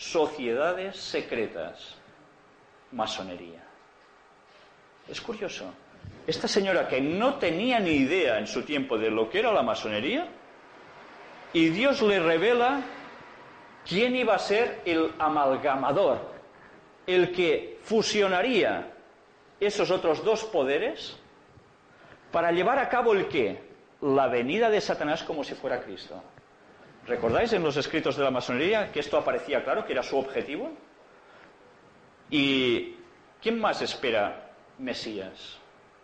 sociedades secretas, masonería. Es curioso. Esta señora que no tenía ni idea en su tiempo de lo que era la masonería, y Dios le revela quién iba a ser el amalgamador, el que fusionaría esos otros dos poderes para llevar a cabo el qué? La venida de Satanás como si fuera Cristo. ¿Recordáis en los escritos de la masonería que esto aparecía claro, que era su objetivo? ¿Y quién más espera Mesías?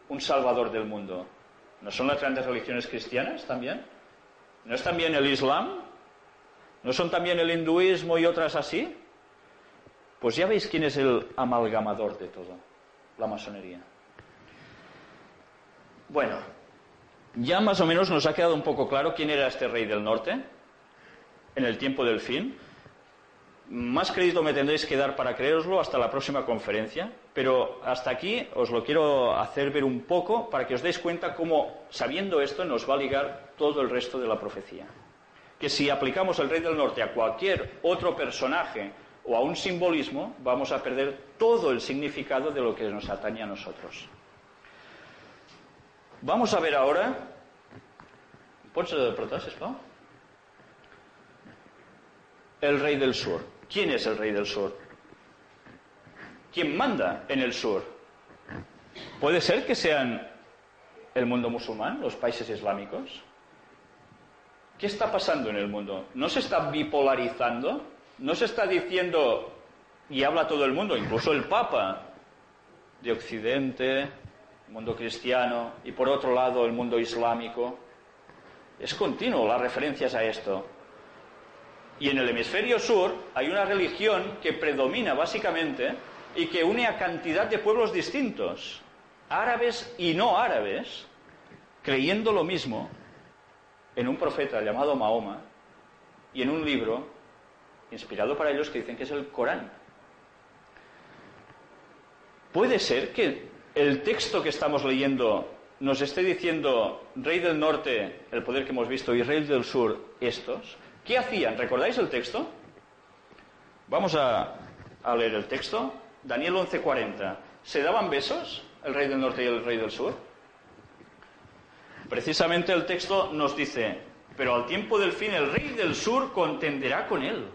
Un Salvador del mundo. ¿No son las grandes religiones cristianas también? ¿No es también el Islam? ¿No son también el hinduismo y otras así? Pues ya veis quién es el amalgamador de todo, la masonería. Bueno, ya más o menos nos ha quedado un poco claro quién era este rey del norte en el tiempo del fin. Más crédito me tendréis que dar para creeroslo hasta la próxima conferencia, pero hasta aquí os lo quiero hacer ver un poco para que os deis cuenta cómo, sabiendo esto, nos va a ligar todo el resto de la profecía. Que si aplicamos el rey del norte a cualquier otro personaje o a un simbolismo, vamos a perder todo el significado de lo que nos atañe a nosotros. Vamos a ver ahora. ¿Pots protases, Pau? El rey del sur. ¿Quién es el rey del sur? ¿Quién manda en el sur? ¿Puede ser que sean el mundo musulmán, los países islámicos? ¿Qué está pasando en el mundo? ¿No se está bipolarizando? ¿No se está diciendo, y habla todo el mundo, incluso el Papa, de Occidente, mundo cristiano, y por otro lado el mundo islámico? Es continuo las referencias a esto. Y en el hemisferio sur hay una religión que predomina básicamente y que une a cantidad de pueblos distintos, árabes y no árabes, creyendo lo mismo en un profeta llamado Mahoma y en un libro inspirado para ellos que dicen que es el Corán. Puede ser que el texto que estamos leyendo nos esté diciendo rey del norte, el poder que hemos visto, y rey del sur, estos. ¿Qué hacían? ¿Recordáis el texto? Vamos a, leer el texto. Daniel 11:40. ¿Se daban besos el rey del norte y el rey del sur? Precisamente el texto nos dice, pero al tiempo del fin el rey del sur contenderá con él.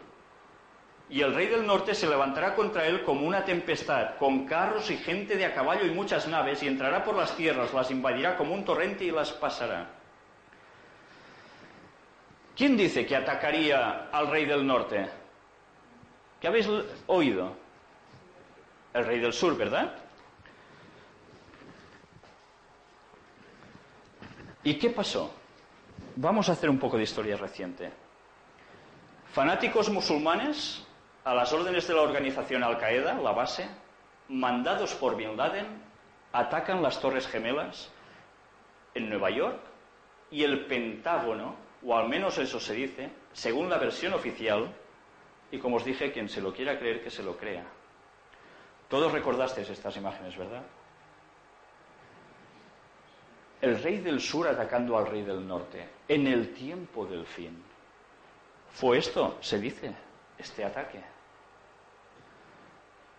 Y el rey del norte se levantará contra él como una tempestad, con carros y gente de a caballo y muchas naves, y entrará por las tierras, las invadirá como un torrente y las pasará. ¿Quién dice que atacaría al rey del norte? ¿Qué habéis oído? El rey del sur, ¿verdad? ¿Y qué pasó? Vamos a hacer un poco de historia reciente. Fanáticos musulmanes, a las órdenes de la organización Al-Qaeda, la base, mandados por Bin Laden, atacan las Torres Gemelas en Nueva York y el Pentágono o al menos eso se dice, según la versión oficial, y como os dije, quien se lo quiera creer, que se lo crea. Todos recordasteis estas imágenes, ¿verdad? El rey del sur atacando al rey del norte, en el tiempo del fin. Fue esto, se dice, este ataque.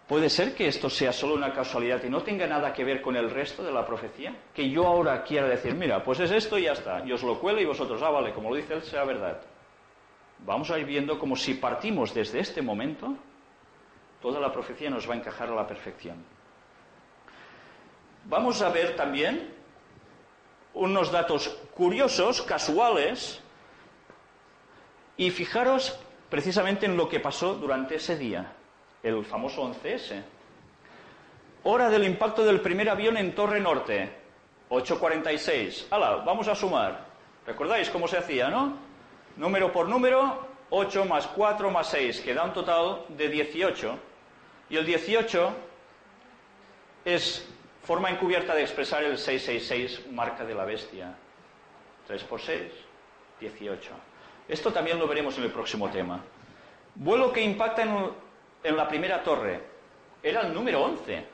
¿Puede ser que esto sea solo una casualidad y no tenga nada que ver con el resto de la profecía? Que yo ahora quiera decir, mira, pues es esto y ya está. Yo os lo cuelo y vosotros, ah, vale, como lo dice él, sea verdad. Vamos a ir viendo como si partimos desde este momento, toda la profecía nos va a encajar a la perfección. Vamos a ver también unos datos curiosos, casuales, y fijaros precisamente en lo que pasó durante ese día el famoso 11S. Hora del impacto del primer avión en Torre Norte, 8.46. ¡Hala! Vamos a sumar. ¿Recordáis cómo se hacía, no? Número por número, 8 más 4 más 6, que da un total de 18. Y el 18 es forma encubierta de expresar el 666, marca de la bestia. 3 por 6, 18. Esto también lo veremos en el próximo tema. Vuelo que impacta en, en la primera torre. Era el número 11.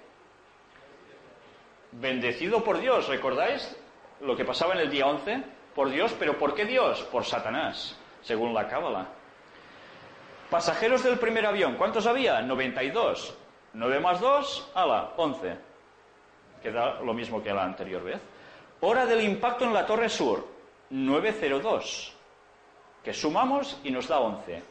Bendecido por Dios, ¿recordáis lo que pasaba en el día 11? Por Dios, pero ¿por qué Dios? Por Satanás, según la Cábala. Pasajeros del primer avión, ¿cuántos había? 92. 9 más 2, ala, 11. Queda lo mismo que la anterior vez. Hora del impacto en la torre sur, 902. Que sumamos y nos da 11.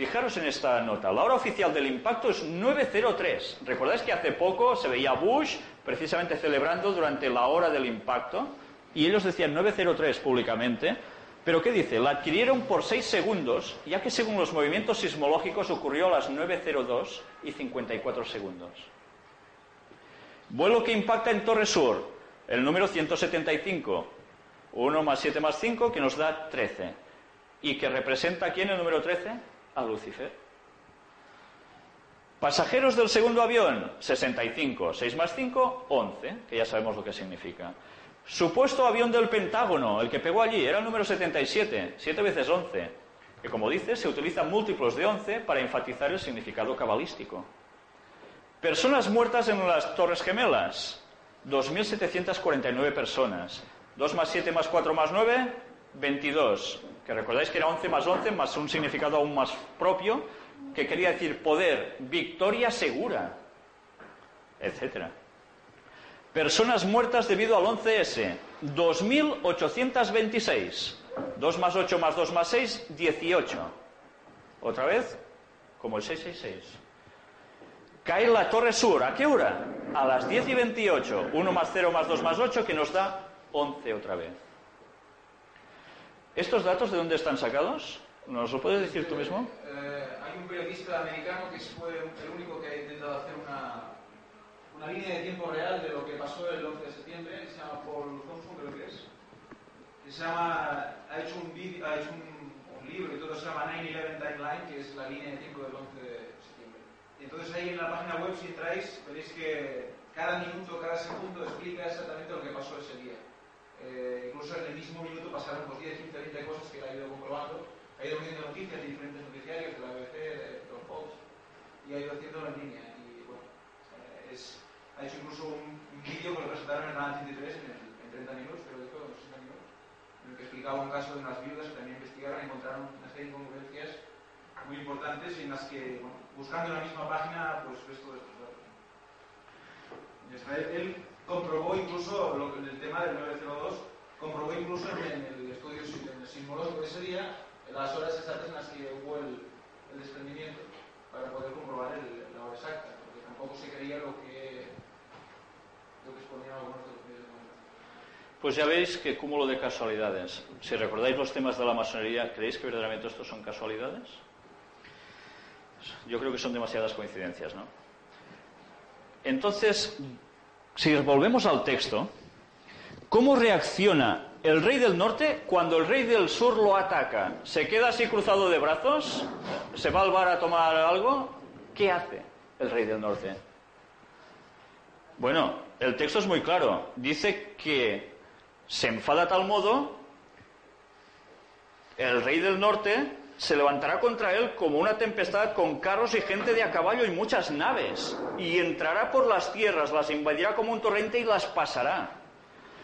Fijaros en esta nota. La hora oficial del impacto es 903. ¿Recordáis que hace poco se veía Bush precisamente celebrando durante la hora del impacto? Y ellos decían 903 públicamente. Pero ¿qué dice? La adquirieron por 6 segundos, ya que según los movimientos sismológicos ocurrió a las 9.02 y 54 segundos. Vuelo que impacta en Torre Sur, el número 175. 1 más 7 más 5, que nos da 13. ¿Y que representa aquí en el número 13? A Lucifer. Pasajeros del segundo avión, 65. 6 más 5, 11, que ya sabemos lo que significa. Supuesto avión del Pentágono, el que pegó allí, era el número 77, 7 veces 11, que como dice, se utilizan múltiplos de 11 para enfatizar el significado cabalístico. Personas muertas en las Torres Gemelas, 2.749 personas. 2 más 7 más 4 más 9, 22. Que recordáis que era 11 más 11 más un significado aún más propio, que quería decir poder, victoria segura, etcétera. Personas muertas debido al 11S, 2.826. 2 más 8 más 2 más 6, 18. Otra vez, como el 666. Cae la Torre Sur, ¿a qué hora? A las 10 y 28. 1 más 0 más 2 más 8, que nos da 11 otra vez. ¿Estos datos de dónde están sacados? ¿Nos lo puedes decir tú mismo? Eh, hay un periodista americano que fue el único que ha intentado hacer una, línea de tiempo real de lo que pasó el 11 de septiembre, que se llama Paul Thompson, creo que es. Que se llama, ha hecho un, video, ha un, libro y todo se llama 9-11 Timeline, que es la línea de tiempo del 11 de septiembre. Y entonces ahí en la página web, si entráis, veréis que cada minuto, cada segundo explica exactamente lo que pasó ese día. Eh, incluso en el mismo minuto pasaron pues, 10, 15, 20 cosas que ha ido comprobando. Ha ido viendo noticias de diferentes noticiarios, de la BBC, de los Post, y ha ido haciéndolo en línea. Y bueno, eh, es, ha hecho incluso un, un vídeo que lo presentaron en canal 103 en, el, en 30 minutos, creo que fue, o 60 minutos, en el que explicaba un caso de unas viudas que también investigaron y encontraron una serie de incongruencias muy importantes y en las que, bueno, buscando en la misma página, pues ves hasta él, él comprobó incluso lo, el tema del 902, comprobó incluso en, el estudio sismológico de ese día las horas exactas en las que hubo el, desprendimiento para poder comprobar la hora exacta, porque tampoco se creía lo que, lo que exponían algunos de los medios de. Pues ya veis que cúmulo de casualidades. Si recordáis los temas de la masonería, ¿creéis que verdaderamente estos son casualidades? Yo creo que son demasiadas coincidencias, ¿no? Entonces, si volvemos al texto, ¿cómo reacciona el rey del norte cuando el rey del sur lo ataca? ¿Se queda así cruzado de brazos? ¿Se va al bar a tomar algo? ¿Qué hace el rey del norte? Bueno, el texto es muy claro. Dice que se enfada a tal modo, el rey del norte se levantará contra él como una tempestad con carros y gente de a caballo y muchas naves, y entrará por las tierras, las invadirá como un torrente y las pasará.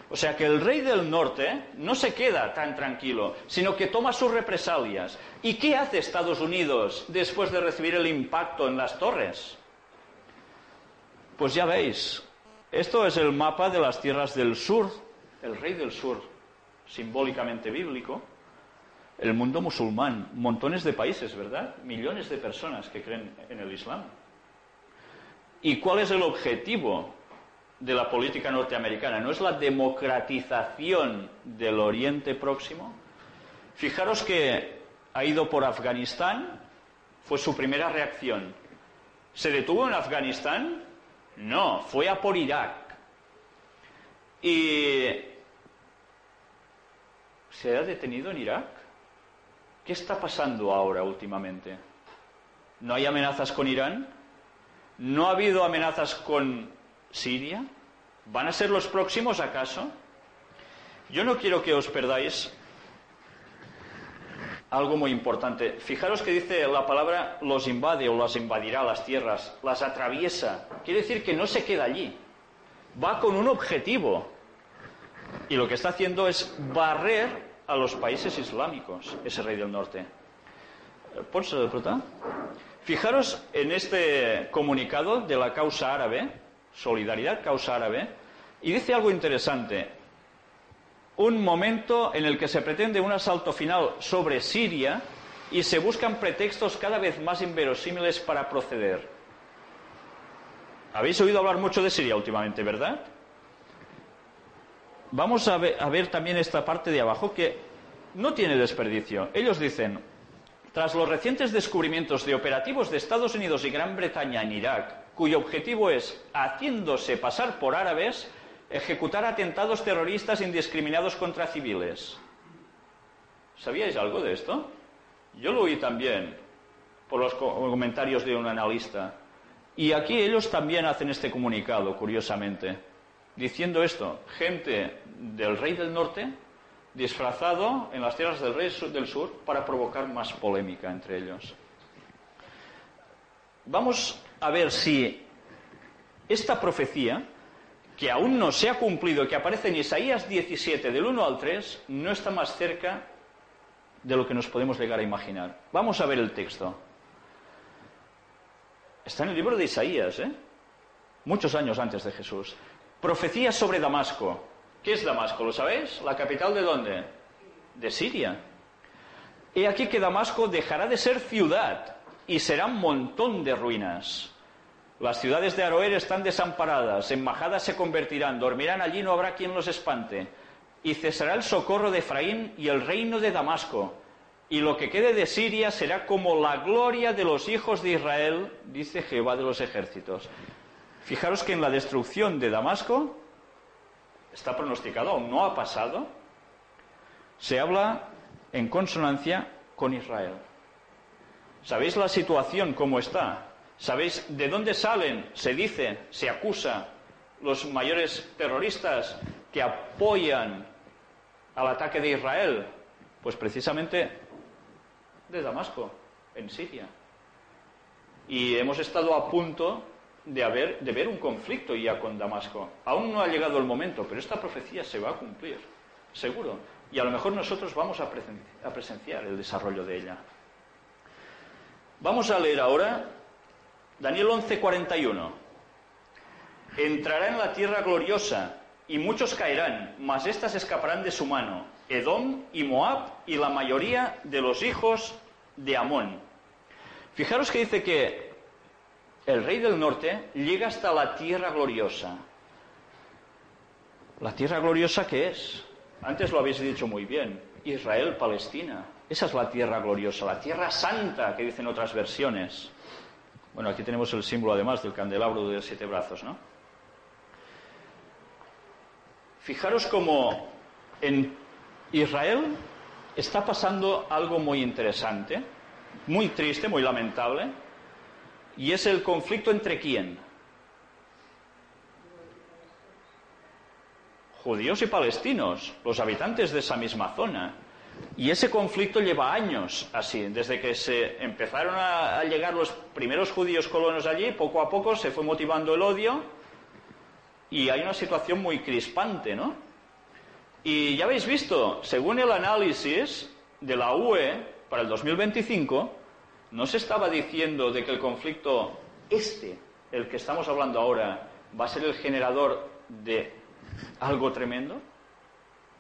O sea que el rey del norte no se queda tan tranquilo, sino que toma sus represalias. ¿Y qué hace Estados Unidos después de recibir el impacto en las torres? Pues ya veis, esto es el mapa de las tierras del sur, el rey del sur, simbólicamente bíblico, el mundo musulmán, montones de países, ¿verdad? Millones de personas que creen en el Islam. ¿Y cuál es el objetivo de la política norteamericana? ¿No es la democratización del Oriente Próximo? Fijaros que ha ido por Afganistán, fue su primera reacción. ¿Se detuvo en Afganistán? No, fue a por Irak. ¿Y se ha detenido en Irak? ¿Qué está pasando ahora últimamente? ¿No hay amenazas con Irán? ¿No ha habido amenazas con Siria? ¿Van a ser los próximos acaso? Yo no quiero que os perdáis algo muy importante. Fijaros que dice la palabra los invade o las invadirá las tierras, las atraviesa. Quiere decir que no se queda allí. Va con un objetivo. Y lo que está haciendo es barrer a los países islámicos, ese rey del norte. ¿Ponse de? Fijaros en este comunicado de la causa árabe, solidaridad causa árabe, y dice algo interesante. Un momento en el que se pretende un asalto final sobre Siria y se buscan pretextos cada vez más inverosímiles para proceder. Habéis oído hablar mucho de Siria últimamente, ¿verdad? Vamos a ver, a ver, también esta parte de abajo que no tiene desperdicio. Ellos dicen, tras los recientes descubrimientos de operativos de Estados Unidos y Gran Bretaña en Irak, cuyo objetivo es, haciéndose pasar por árabes, ejecutar atentados terroristas indiscriminados contra civiles. ¿Sabíais algo de esto? Yo lo oí también por los comentarios de un analista. Y aquí ellos también hacen este comunicado, curiosamente, diciendo esto, gente del rey del norte disfrazado en las tierras del rey del sur para provocar más polémica entre ellos. Vamos a ver si esta profecía que aún no se ha cumplido, que aparece en Isaías 17, del 1 al 3, no está más cerca de lo que nos podemos llegar a imaginar. Vamos a ver el texto. Está en el libro de Isaías, ¿eh? muchos años antes de Jesús. Profecía sobre Damasco. ¿Qué es Damasco? ¿Lo sabéis? ¿La capital de dónde? De Siria. He aquí que Damasco dejará de ser ciudad y será un montón de ruinas. Las ciudades de Aroer están desamparadas, embajadas se convertirán, dormirán allí, no habrá quien los espante. Y cesará el socorro de Efraín y el reino de Damasco. Y lo que quede de Siria será como la gloria de los hijos de Israel, dice Jehová de los ejércitos. Fijaros que en la destrucción de Damasco está pronosticado, aún no ha pasado, se habla en consonancia con Israel. ¿Sabéis la situación cómo está? ¿Sabéis de dónde salen? Se dice, se acusa los mayores terroristas que apoyan al ataque de Israel. Pues precisamente de Damasco, en Siria. Y hemos estado a punto de, de ver un conflicto ya con Damasco. Aún no ha llegado el momento, pero esta profecía se va a cumplir, seguro. Y a lo mejor nosotros vamos a presenciar el desarrollo de ella. Vamos a leer ahora Daniel 11:41. Entrará en la tierra gloriosa y muchos caerán, mas éstas escaparán de su mano, Edom y Moab y la mayoría de los hijos de Amón. Fijaros que dice que el rey del norte llega hasta la tierra gloriosa. ¿La tierra gloriosa qué es? Antes lo habéis dicho muy bien, Israel, Palestina. Esa es la tierra gloriosa, la tierra santa que dicen otras versiones. Bueno, aquí tenemos el símbolo además del candelabro de siete brazos, ¿no? Fijaros cómo en Israel está pasando algo muy interesante, muy triste, muy lamentable, y es el conflicto entre quién? Judíos y palestinos, los habitantes de esa misma zona. Y ese conflicto lleva años así, desde que se empezaron a, llegar los primeros judíos colonos allí, poco a poco se fue motivando el odio y hay una situación muy crispante, ¿no? Y ya habéis visto, según el análisis de la UE para el 2025, no se estaba diciendo de que el conflicto este, el que estamos hablando ahora, va a ser el generador de algo tremendo.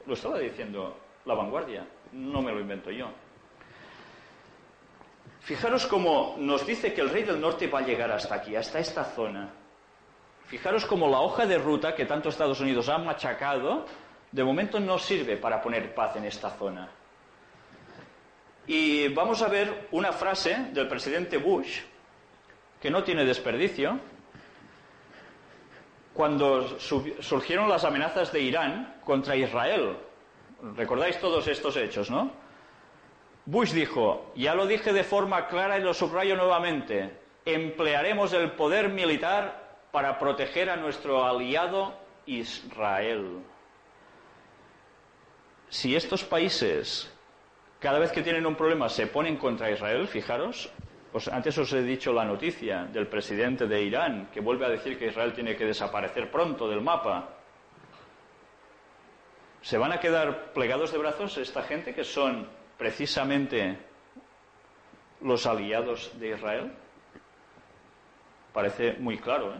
Lo estaba diciendo la vanguardia no me lo invento yo. Fijaros cómo nos dice que el rey del norte va a llegar hasta aquí, hasta esta zona. Fijaros cómo la hoja de ruta que tanto Estados Unidos ha machacado, de momento no sirve para poner paz en esta zona. Y vamos a ver una frase del presidente Bush, que no tiene desperdicio, cuando surgieron las amenazas de Irán contra Israel Recordáis todos estos hechos, ¿no? Bush dijo, ya lo dije de forma clara y lo subrayo nuevamente, emplearemos el poder militar para proteger a nuestro aliado Israel. Si estos países cada vez que tienen un problema se ponen contra Israel, fijaros. Antes os he dicho la noticia del presidente de Irán, que vuelve a decir que Israel tiene que desaparecer pronto del mapa. ¿Se van a quedar plegados de brazos esta gente que son precisamente los aliados de Israel? Parece muy claro. ¿eh?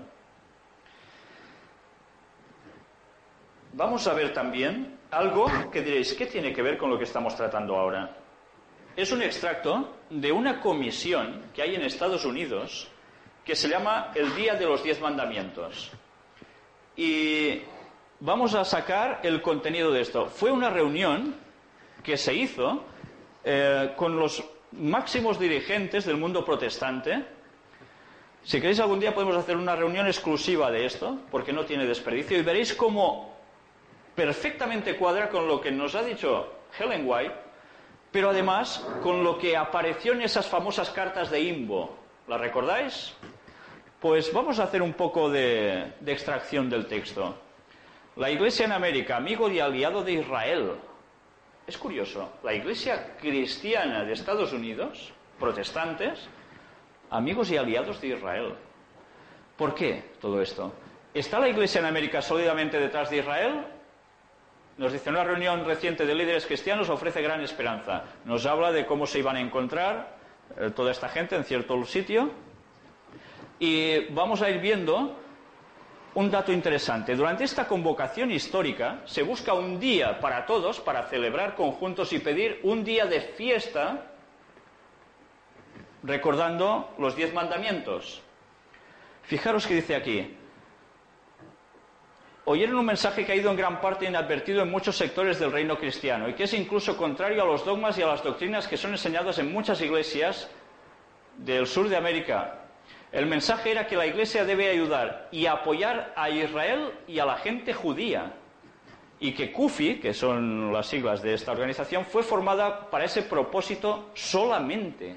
Vamos a ver también algo que diréis, ¿qué tiene que ver con lo que estamos tratando ahora? Es un extracto de una comisión que hay en Estados Unidos que se llama el Día de los Diez Mandamientos. Y vamos a sacar el contenido de esto. Fue una reunión que se hizo eh, con los máximos dirigentes del mundo protestante. Si queréis algún día podemos hacer una reunión exclusiva de esto, porque no tiene desperdicio, y veréis cómo perfectamente cuadra con lo que nos ha dicho Helen White, pero además con lo que apareció en esas famosas cartas de Imbo. ¿La recordáis? Pues vamos a hacer un poco de, de extracción del texto. La Iglesia en América, amigo y aliado de Israel. Es curioso, la Iglesia cristiana de Estados Unidos, protestantes, amigos y aliados de Israel. ¿Por qué todo esto? ¿Está la Iglesia en América sólidamente detrás de Israel? Nos dice, una reunión reciente de líderes cristianos ofrece gran esperanza. Nos habla de cómo se iban a encontrar eh, toda esta gente en cierto sitio. Y vamos a ir viendo un dato interesante. Durante esta convocación histórica se busca un día para todos para celebrar conjuntos y pedir un día de fiesta recordando los diez mandamientos. Fijaros que dice aquí, oyeron un mensaje que ha ido en gran parte inadvertido en muchos sectores del reino cristiano y que es incluso contrario a los dogmas y a las doctrinas que son enseñados en muchas iglesias del sur de América. El mensaje era que la iglesia debe ayudar y apoyar a Israel y a la gente judía y que CUFI, que son las siglas de esta organización, fue formada para ese propósito solamente.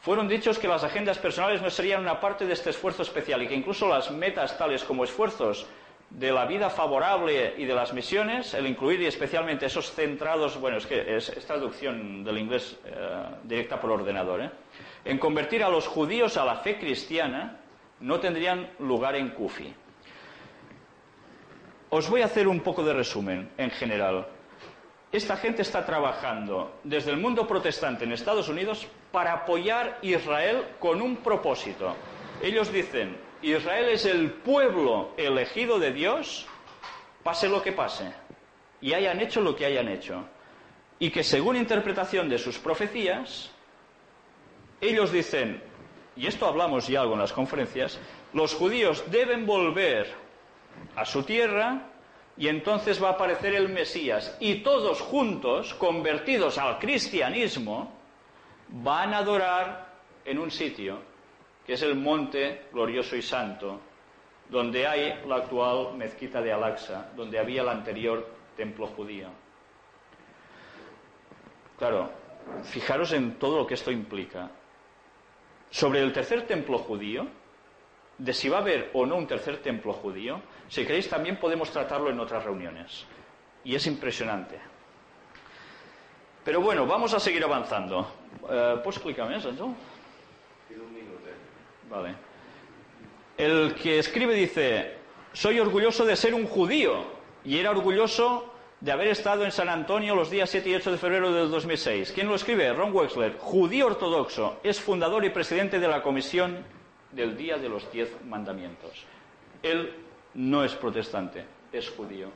Fueron dichos que las agendas personales no serían una parte de este esfuerzo especial y que incluso las metas tales como esfuerzos de la vida favorable y de las misiones, el incluir y especialmente esos centrados, bueno, es que es, traducción del inglés eh, directa por ordenador, ¿eh? En convertir a los judíos a la fe cristiana, no tendrían lugar en Kufi. Os voy a hacer un poco de resumen en general. Esta gente está trabajando desde el mundo protestante en Estados Unidos para apoyar a Israel con un propósito. Ellos dicen, Israel es el pueblo elegido de Dios, pase lo que pase, y hayan hecho lo que hayan hecho. Y que según interpretación de sus profecías, ellos dicen, y esto hablamos ya algo en las conferencias, los judíos deben volver a su tierra y entonces va a aparecer el Mesías. Y todos juntos, convertidos al cristianismo, van a adorar en un sitio que es el monte glorioso y santo, donde hay la actual mezquita de Al-Aqsa, donde había el anterior templo judío. Claro, fijaros en todo lo que esto implica. Sobre el tercer templo judío, de si va a haber o no un tercer templo judío, si queréis también podemos tratarlo en otras reuniones. Y es impresionante. Pero bueno, vamos a seguir avanzando. Eh, ¿Puedes explicarme, Ángel? Vale. El que escribe dice, soy orgulloso de ser un judío y era orgulloso de haber estado en San Antonio los días 7 y 8 de febrero del 2006. ¿Quién lo escribe? Ron Wexler, judío ortodoxo, es fundador y presidente de la comisión del Día de los Diez Mandamientos. Él no es protestante, es judío.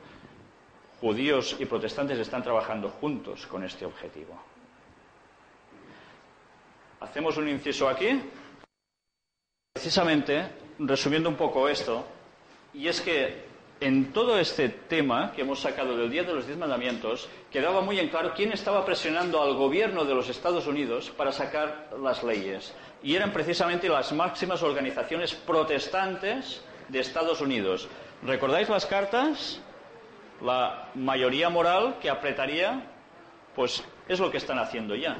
Judíos y protestantes están trabajando juntos con este objetivo. Hacemos un inciso aquí. Precisamente, resumiendo un poco esto, y es que en todo este tema que hemos sacado del Día de los Diez Mandamientos, quedaba muy en claro quién estaba presionando al gobierno de los Estados Unidos para sacar las leyes. Y eran precisamente las máximas organizaciones protestantes de Estados Unidos. ¿Recordáis las cartas? La mayoría moral que apretaría, pues es lo que están haciendo ya.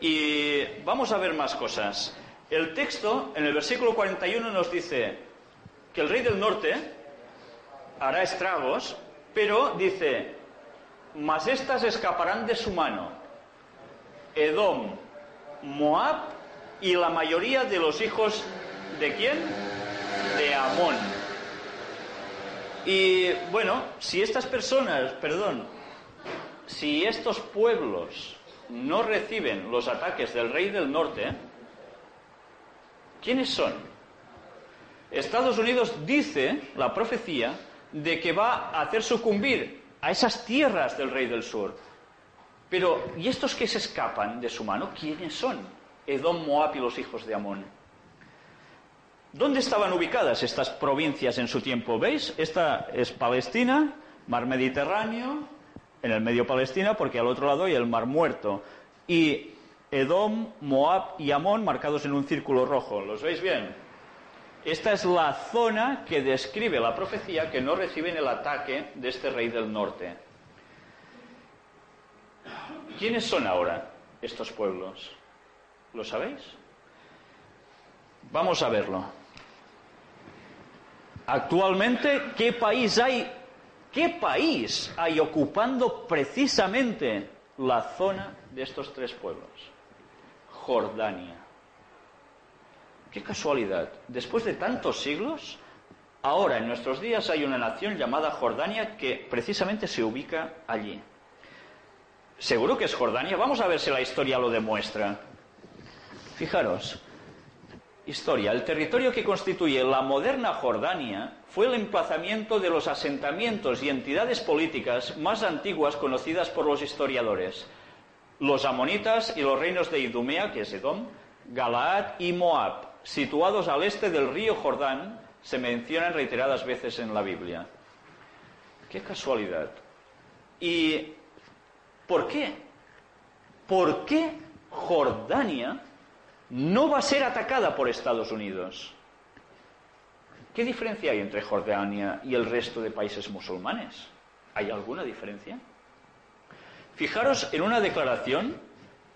Y vamos a ver más cosas. El texto, en el versículo 41, nos dice que el rey del norte hará estragos, pero dice, mas éstas escaparán de su mano. Edom, Moab y la mayoría de los hijos de quién? De Amón. Y bueno, si estas personas, perdón, si estos pueblos no reciben los ataques del rey del norte, ¿quiénes son? Estados Unidos dice, la profecía, de que va a hacer sucumbir a esas tierras del rey del sur. Pero, ¿y estos que se escapan de su mano, quiénes son? Edom, Moab y los hijos de Amón. ¿Dónde estaban ubicadas estas provincias en su tiempo? ¿Veis? Esta es Palestina, mar Mediterráneo, en el medio Palestina, porque al otro lado hay el mar muerto. Y Edom, Moab y Amón marcados en un círculo rojo. ¿Los veis bien? Esta es la zona que describe la profecía que no reciben el ataque de este rey del norte. ¿Quiénes son ahora estos pueblos? ¿Lo sabéis? Vamos a verlo. Actualmente, ¿qué país hay? ¿Qué país hay ocupando precisamente la zona de estos tres pueblos? Jordania. Qué casualidad. Después de tantos siglos, ahora en nuestros días hay una nación llamada Jordania que precisamente se ubica allí. Seguro que es Jordania. Vamos a ver si la historia lo demuestra. Fijaros, historia. El territorio que constituye la moderna Jordania fue el emplazamiento de los asentamientos y entidades políticas más antiguas conocidas por los historiadores. Los amonitas y los reinos de Idumea, que es Edom, Galaad y Moab, situados al este del río Jordán, se mencionan reiteradas veces en la Biblia. Qué casualidad. ¿Y por qué? ¿Por qué Jordania no va a ser atacada por Estados Unidos? ¿Qué diferencia hay entre Jordania y el resto de países musulmanes? ¿Hay alguna diferencia? Fijaros en una declaración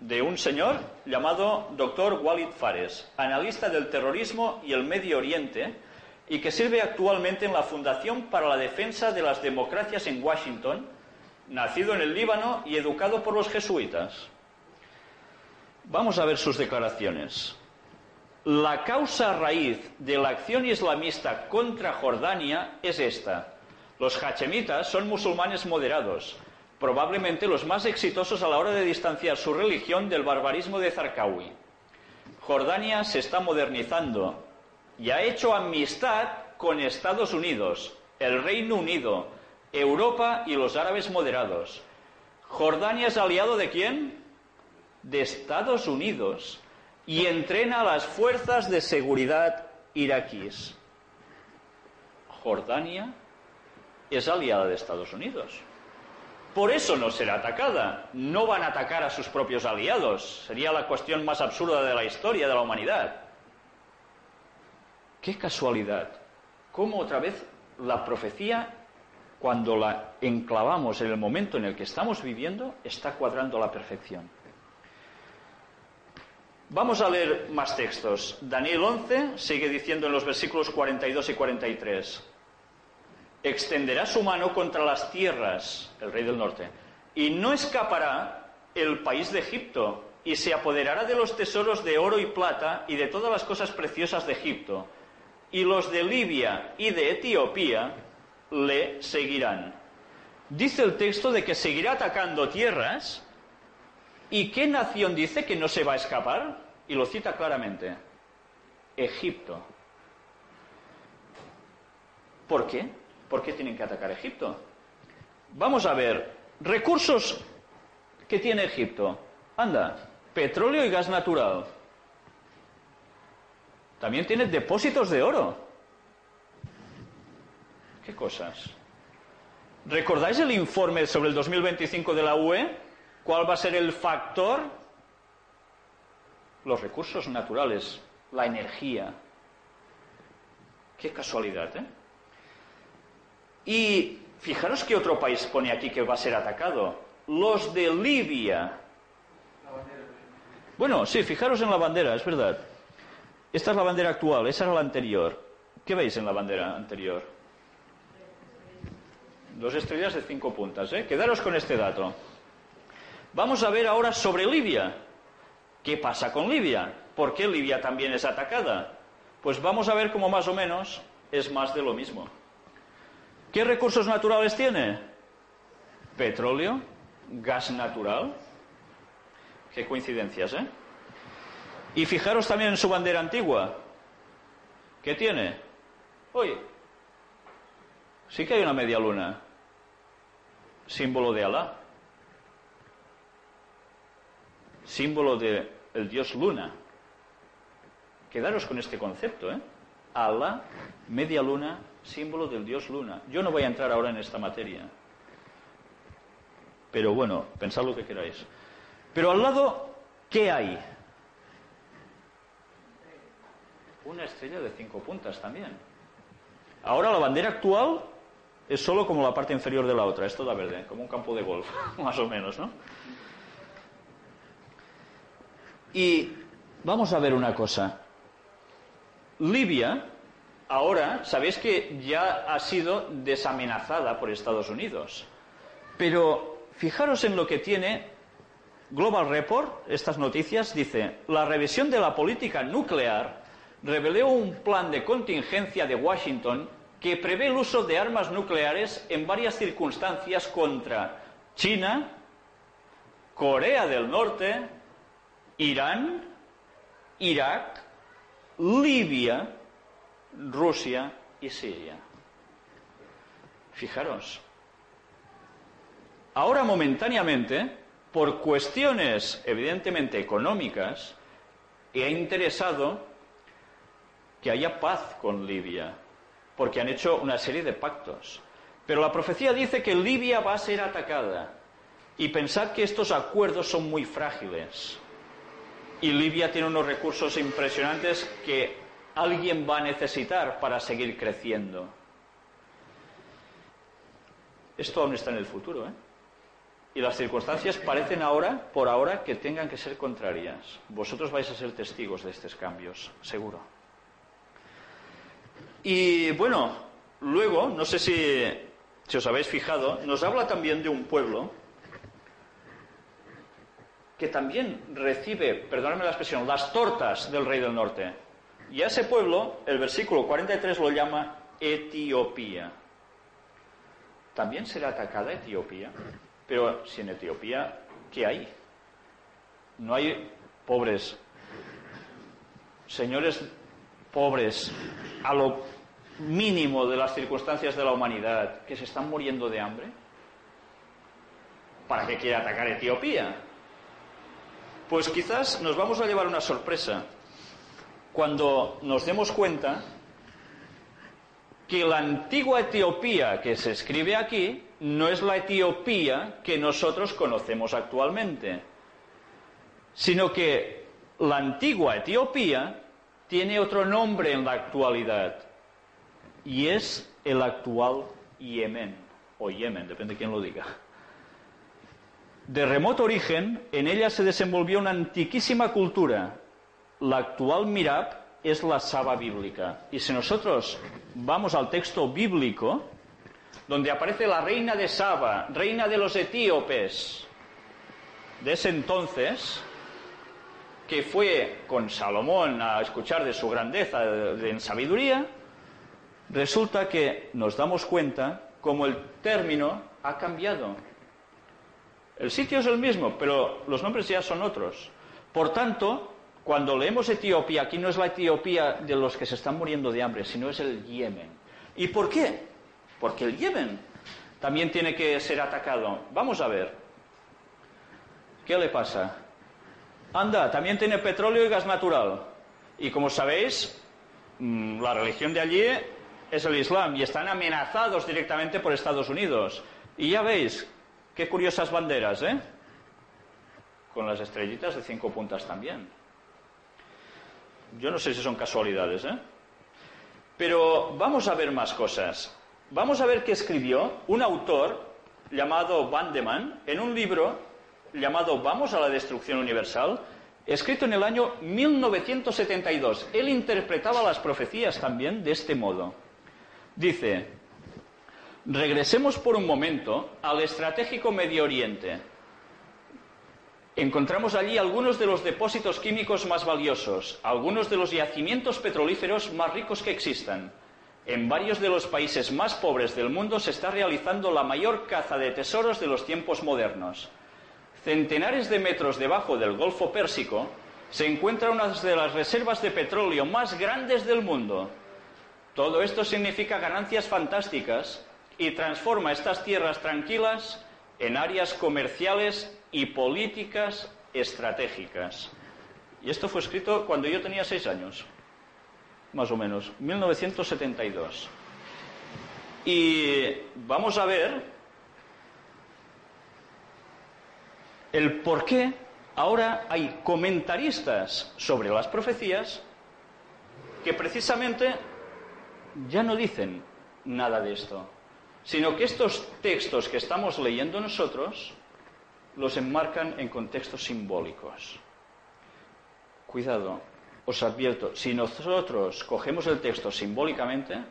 de un señor llamado Dr. Walid Fares, analista del terrorismo y el Medio Oriente, y que sirve actualmente en la Fundación para la Defensa de las Democracias en Washington, nacido en el Líbano y educado por los jesuitas. Vamos a ver sus declaraciones. La causa raíz de la acción islamista contra Jordania es esta. Los hachemitas son musulmanes moderados, probablemente los más exitosos a la hora de distanciar su religión del barbarismo de Zarqawi. Jordania se está modernizando y ha hecho amistad con Estados Unidos, el Reino Unido, Europa y los árabes moderados. Jordania es aliado de quién? De Estados Unidos y entrena a las fuerzas de seguridad iraquíes. Jordania es aliada de Estados Unidos. Por eso no será atacada. No van a atacar a sus propios aliados. Sería la cuestión más absurda de la historia de la humanidad. Qué casualidad. Cómo otra vez la profecía, cuando la enclavamos en el momento en el que estamos viviendo, está cuadrando a la perfección. Vamos a leer más textos. Daniel 11 sigue diciendo en los versículos 42 y 43 extenderá su mano contra las tierras, el rey del norte, y no escapará el país de Egipto, y se apoderará de los tesoros de oro y plata y de todas las cosas preciosas de Egipto, y los de Libia y de Etiopía le seguirán. Dice el texto de que seguirá atacando tierras, ¿y qué nación dice que no se va a escapar? Y lo cita claramente, Egipto. ¿Por qué? ¿Por qué tienen que atacar Egipto? Vamos a ver, recursos que tiene Egipto. Anda, petróleo y gas natural. También tiene depósitos de oro. ¿Qué cosas? ¿Recordáis el informe sobre el 2025 de la UE? ¿Cuál va a ser el factor? Los recursos naturales, la energía. Qué casualidad, ¿eh? Y fijaros que otro país pone aquí que va a ser atacado. Los de Libia. Bueno, sí, fijaros en la bandera, es verdad. Esta es la bandera actual, esa era la anterior. ¿Qué veis en la bandera anterior? Dos estrellas de cinco puntas. ¿eh? Quedaros con este dato. Vamos a ver ahora sobre Libia. ¿Qué pasa con Libia? ¿Por qué Libia también es atacada? Pues vamos a ver cómo más o menos es más de lo mismo. ¿Qué recursos naturales tiene? Petróleo, gas natural. Qué coincidencias, ¿eh? Y fijaros también en su bandera antigua. ¿Qué tiene? Oye, sí que hay una media luna, símbolo de Alá, símbolo del el dios luna. Quedaros con este concepto, ¿eh? Alá, media luna, símbolo del dios luna. Yo no voy a entrar ahora en esta materia. Pero bueno, pensad lo que queráis. Pero al lado, ¿qué hay? Una estrella de cinco puntas también. Ahora la bandera actual es solo como la parte inferior de la otra, es toda verde, como un campo de golf, más o menos, ¿no? Y vamos a ver una cosa. Libia, ahora, sabéis que ya ha sido desamenazada por Estados Unidos. Pero fijaros en lo que tiene Global Report, estas noticias, dice, la revisión de la política nuclear reveló un plan de contingencia de Washington que prevé el uso de armas nucleares en varias circunstancias contra China, Corea del Norte, Irán, Irak, Libia, Rusia y Siria. Fijaros. Ahora momentáneamente, por cuestiones evidentemente económicas, he interesado que haya paz con Libia, porque han hecho una serie de pactos. Pero la profecía dice que Libia va a ser atacada. Y pensad que estos acuerdos son muy frágiles. Y Libia tiene unos recursos impresionantes que alguien va a necesitar para seguir creciendo. Esto aún está en el futuro, ¿eh? Y las circunstancias parecen ahora, por ahora, que tengan que ser contrarias. Vosotros vais a ser testigos de estos cambios, seguro. Y bueno, luego, no sé si, si os habéis fijado, nos habla también de un pueblo que también recibe, perdóname la expresión, las tortas del rey del norte. Y a ese pueblo, el versículo 43 lo llama Etiopía. También será atacada Etiopía. Pero si en Etiopía, ¿qué hay? No hay pobres, señores pobres, a lo mínimo de las circunstancias de la humanidad, que se están muriendo de hambre. ¿Para qué quiere atacar Etiopía? Pues quizás nos vamos a llevar una sorpresa cuando nos demos cuenta que la antigua Etiopía que se escribe aquí no es la Etiopía que nosotros conocemos actualmente, sino que la antigua Etiopía tiene otro nombre en la actualidad y es el actual Yemen, o Yemen, depende de quién lo diga. De remoto origen, en ella se desenvolvió una antiquísima cultura. La actual Mirab es la Saba bíblica. Y si nosotros vamos al texto bíblico, donde aparece la reina de Saba, reina de los etíopes, de ese entonces, que fue con Salomón a escuchar de su grandeza de, en sabiduría, resulta que nos damos cuenta como el término ha cambiado. El sitio es el mismo, pero los nombres ya son otros. Por tanto, cuando leemos Etiopía, aquí no es la Etiopía de los que se están muriendo de hambre, sino es el Yemen. ¿Y por qué? Porque el Yemen también tiene que ser atacado. Vamos a ver. ¿Qué le pasa? Anda, también tiene petróleo y gas natural. Y como sabéis, mm, la religión de allí es el Islam y están amenazados directamente por Estados Unidos. Y ya veis, Qué curiosas banderas, ¿eh? Con las estrellitas de cinco puntas también. Yo no sé si son casualidades, ¿eh? Pero vamos a ver más cosas. Vamos a ver qué escribió un autor llamado Bandeman en un libro llamado Vamos a la Destrucción Universal, escrito en el año 1972. Él interpretaba las profecías también de este modo. Dice, Regresemos por un momento al estratégico Medio Oriente. Encontramos allí algunos de los depósitos químicos más valiosos, algunos de los yacimientos petrolíferos más ricos que existan. En varios de los países más pobres del mundo se está realizando la mayor caza de tesoros de los tiempos modernos. Centenares de metros debajo del Golfo Pérsico se encuentra una de las reservas de petróleo más grandes del mundo. Todo esto significa ganancias fantásticas y transforma estas tierras tranquilas en áreas comerciales y políticas estratégicas. Y esto fue escrito cuando yo tenía seis años, más o menos, 1972. Y vamos a ver el por qué ahora hay comentaristas sobre las profecías que precisamente ya no dicen nada de esto sino que estos textos que estamos leyendo nosotros los enmarcan en contextos simbólicos. Cuidado, os advierto, si nosotros cogemos el texto simbólicamente,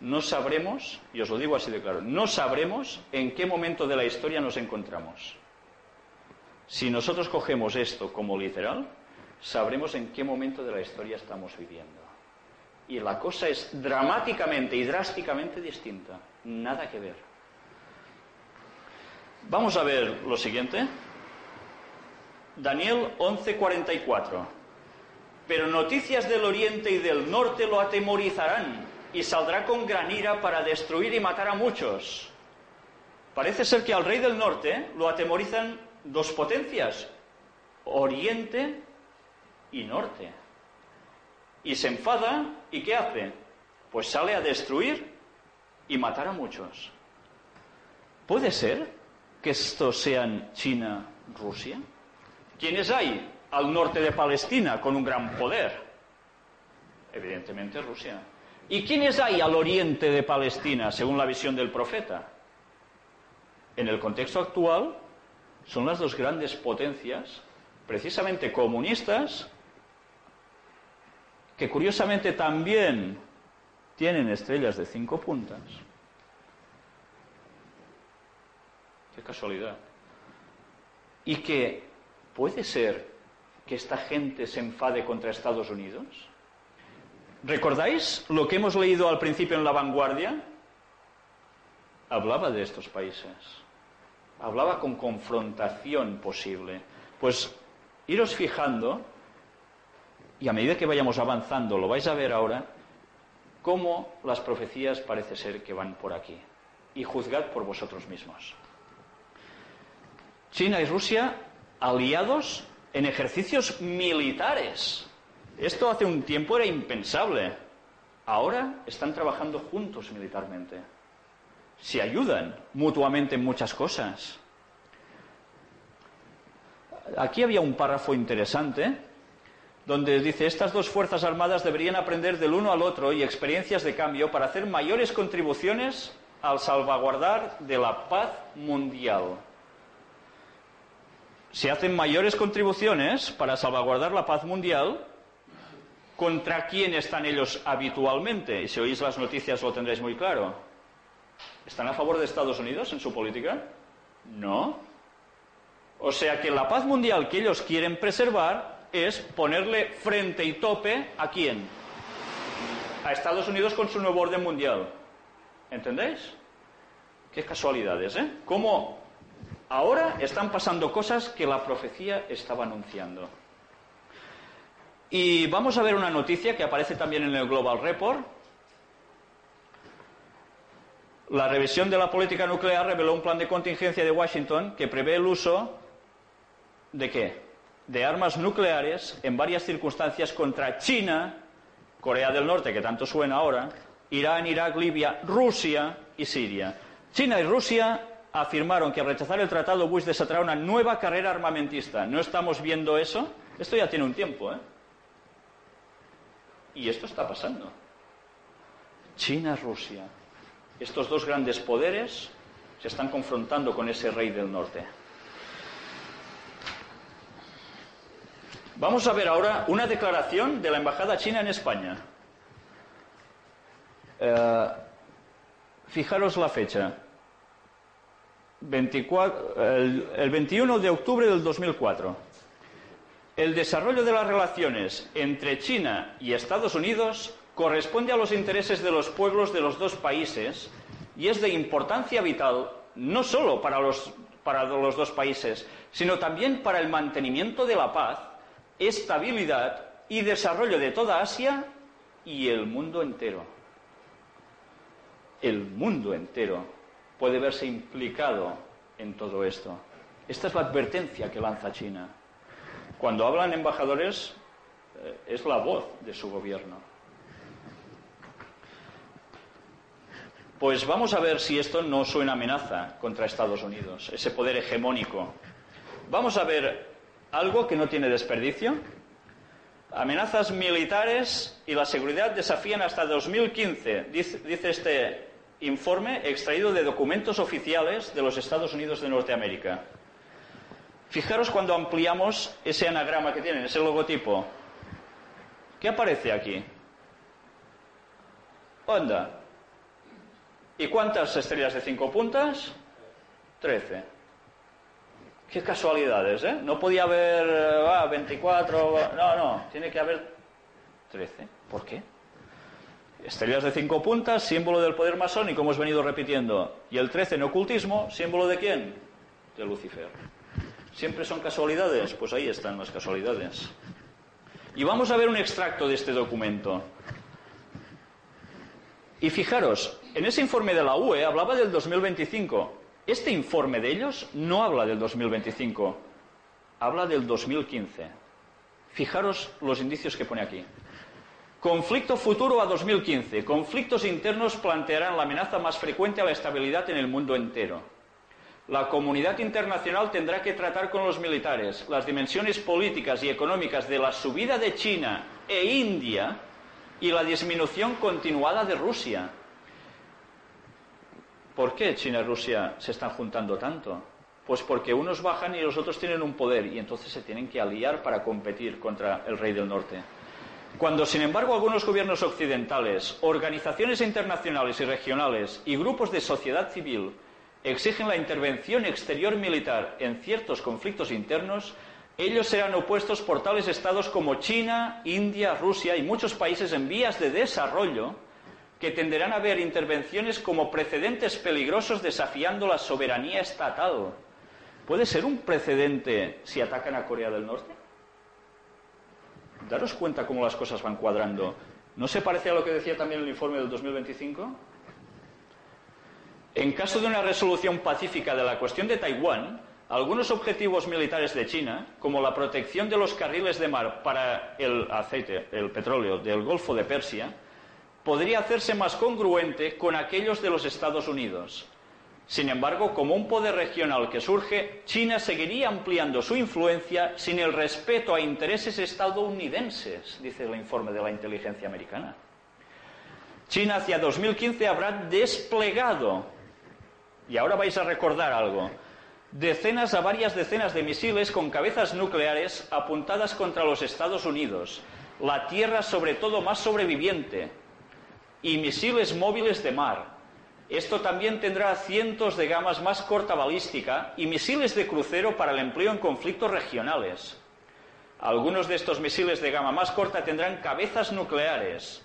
no sabremos, y os lo digo así de claro, no sabremos en qué momento de la historia nos encontramos. Si nosotros cogemos esto como literal, sabremos en qué momento de la historia estamos viviendo. Y la cosa es dramáticamente y drásticamente distinta. Nada que ver. Vamos a ver lo siguiente. Daniel 11:44. Pero noticias del oriente y del norte lo atemorizarán y saldrá con gran ira para destruir y matar a muchos. Parece ser que al rey del norte lo atemorizan dos potencias, oriente y norte. Y se enfada y ¿qué hace? Pues sale a destruir y matar a muchos. ¿Puede ser que estos sean China, Rusia? ¿Quiénes hay al norte de Palestina con un gran poder? Evidentemente Rusia. ¿Y quiénes hay al oriente de Palestina, según la visión del profeta? En el contexto actual, son las dos grandes potencias, precisamente comunistas, que curiosamente también tienen estrellas de cinco puntas. Qué casualidad. Y que puede ser que esta gente se enfade contra Estados Unidos. ¿Recordáis lo que hemos leído al principio en La Vanguardia? Hablaba de estos países. Hablaba con confrontación posible. Pues iros fijando, y a medida que vayamos avanzando, lo vais a ver ahora, cómo las profecías parece ser que van por aquí. Y juzgad por vosotros mismos. China y Rusia aliados en ejercicios militares. Esto hace un tiempo era impensable. Ahora están trabajando juntos militarmente. Se ayudan mutuamente en muchas cosas. Aquí había un párrafo interesante donde dice, estas dos Fuerzas Armadas deberían aprender del uno al otro y experiencias de cambio para hacer mayores contribuciones al salvaguardar de la paz mundial. Se hacen mayores contribuciones para salvaguardar la paz mundial, ¿contra quién están ellos habitualmente? Y si oís las noticias lo tendréis muy claro. ¿Están a favor de Estados Unidos en su política? No. O sea que la paz mundial que ellos quieren preservar es ponerle frente y tope a quién? A Estados Unidos con su nuevo orden mundial. ¿Entendéis? Qué casualidades, ¿eh? Cómo ahora están pasando cosas que la profecía estaba anunciando. Y vamos a ver una noticia que aparece también en el Global Report. La revisión de la política nuclear reveló un plan de contingencia de Washington que prevé el uso de qué? de armas nucleares en varias circunstancias contra China, Corea del Norte, que tanto suena ahora, Irán, Irak, Libia, Rusia y Siria. China y Rusia afirmaron que al rechazar el tratado Bush desatará una nueva carrera armamentista. ¿No estamos viendo eso? Esto ya tiene un tiempo, ¿eh? Y esto está pasando. China, Rusia. Estos dos grandes poderes se están confrontando con ese rey del norte. Vamos a ver ahora una declaración de la Embajada China en España. Eh, Fijaros la fecha. 24, el, el 21 de octubre del 2004. El desarrollo de las relaciones entre China y Estados Unidos corresponde a los intereses de los pueblos de los dos países y es de importancia vital no solo para los, para los dos países, sino también para el mantenimiento de la paz, estabilidad y desarrollo de toda Asia y el mundo entero. El mundo entero puede verse implicado en todo esto. Esta es la advertencia que lanza China. Cuando hablan embajadores, eh, es la voz de su gobierno. Pues vamos a ver si esto no suena amenaza contra Estados Unidos, ese poder hegemónico. Vamos a ver algo que no tiene desperdicio. Amenazas militares y la seguridad desafían hasta 2015, dice, dice este informe extraído de documentos oficiales de los Estados Unidos de Norteamérica. Fijaros cuando ampliamos ese anagrama que tienen, ese logotipo. ¿Qué aparece aquí? Onda. ¿Y cuántas estrellas de cinco puntas? Trece. Qué casualidades, ¿eh? No podía haber ah, 24, no, no, tiene que haber 13. ¿Por qué? Estrellas de cinco puntas, símbolo del poder masónico, hemos venido repitiendo. Y el 13 en ocultismo, símbolo de quién? De Lucifer. ¿Siempre son casualidades? Pues ahí están las casualidades. Y vamos a ver un extracto de este documento. Y fijaros, en ese informe de la UE hablaba del 2025. Este informe de ellos no habla del 2025, habla del 2015. Fijaros los indicios que pone aquí. Conflicto futuro a 2015. Conflictos internos plantearán la amenaza más frecuente a la estabilidad en el mundo entero. La comunidad internacional tendrá que tratar con los militares las dimensiones políticas y económicas de la subida de China e India y la disminución continuada de Rusia. ¿Por qué China y Rusia se están juntando tanto? Pues porque unos bajan y los otros tienen un poder y entonces se tienen que aliar para competir contra el rey del norte. Cuando, sin embargo, algunos gobiernos occidentales, organizaciones internacionales y regionales y grupos de sociedad civil exigen la intervención exterior militar en ciertos conflictos internos, ellos serán opuestos por tales estados como China, India, Rusia y muchos países en vías de desarrollo que tenderán a ver intervenciones como precedentes peligrosos desafiando la soberanía estatal. ¿Puede ser un precedente si atacan a Corea del Norte? Daros cuenta cómo las cosas van cuadrando. ¿No se parece a lo que decía también el informe del 2025? En caso de una resolución pacífica de la cuestión de Taiwán, algunos objetivos militares de China, como la protección de los carriles de mar para el aceite, el petróleo del Golfo de Persia, podría hacerse más congruente con aquellos de los Estados Unidos. Sin embargo, como un poder regional que surge, China seguiría ampliando su influencia sin el respeto a intereses estadounidenses, dice el informe de la inteligencia americana. China hacia 2015 habrá desplegado y ahora vais a recordar algo. Decenas a varias decenas de misiles con cabezas nucleares apuntadas contra los Estados Unidos, la Tierra sobre todo más sobreviviente, y misiles móviles de mar. Esto también tendrá cientos de gamas más corta balística y misiles de crucero para el empleo en conflictos regionales. Algunos de estos misiles de gama más corta tendrán cabezas nucleares.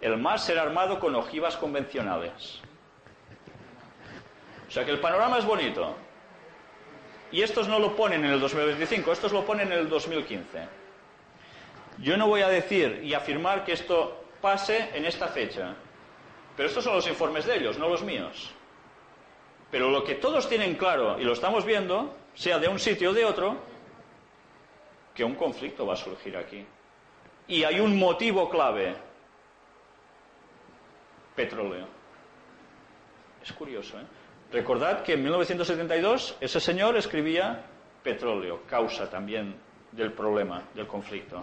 El más será armado con ojivas convencionales. O sea que el panorama es bonito. Y estos no lo ponen en el 2025, estos lo ponen en el 2015. Yo no voy a decir y afirmar que esto pase en esta fecha, pero estos son los informes de ellos, no los míos. Pero lo que todos tienen claro, y lo estamos viendo, sea de un sitio o de otro, que un conflicto va a surgir aquí. Y hay un motivo clave. Petróleo. Es curioso, ¿eh? Recordad que en 1972 ese señor escribía petróleo, causa también del problema, del conflicto.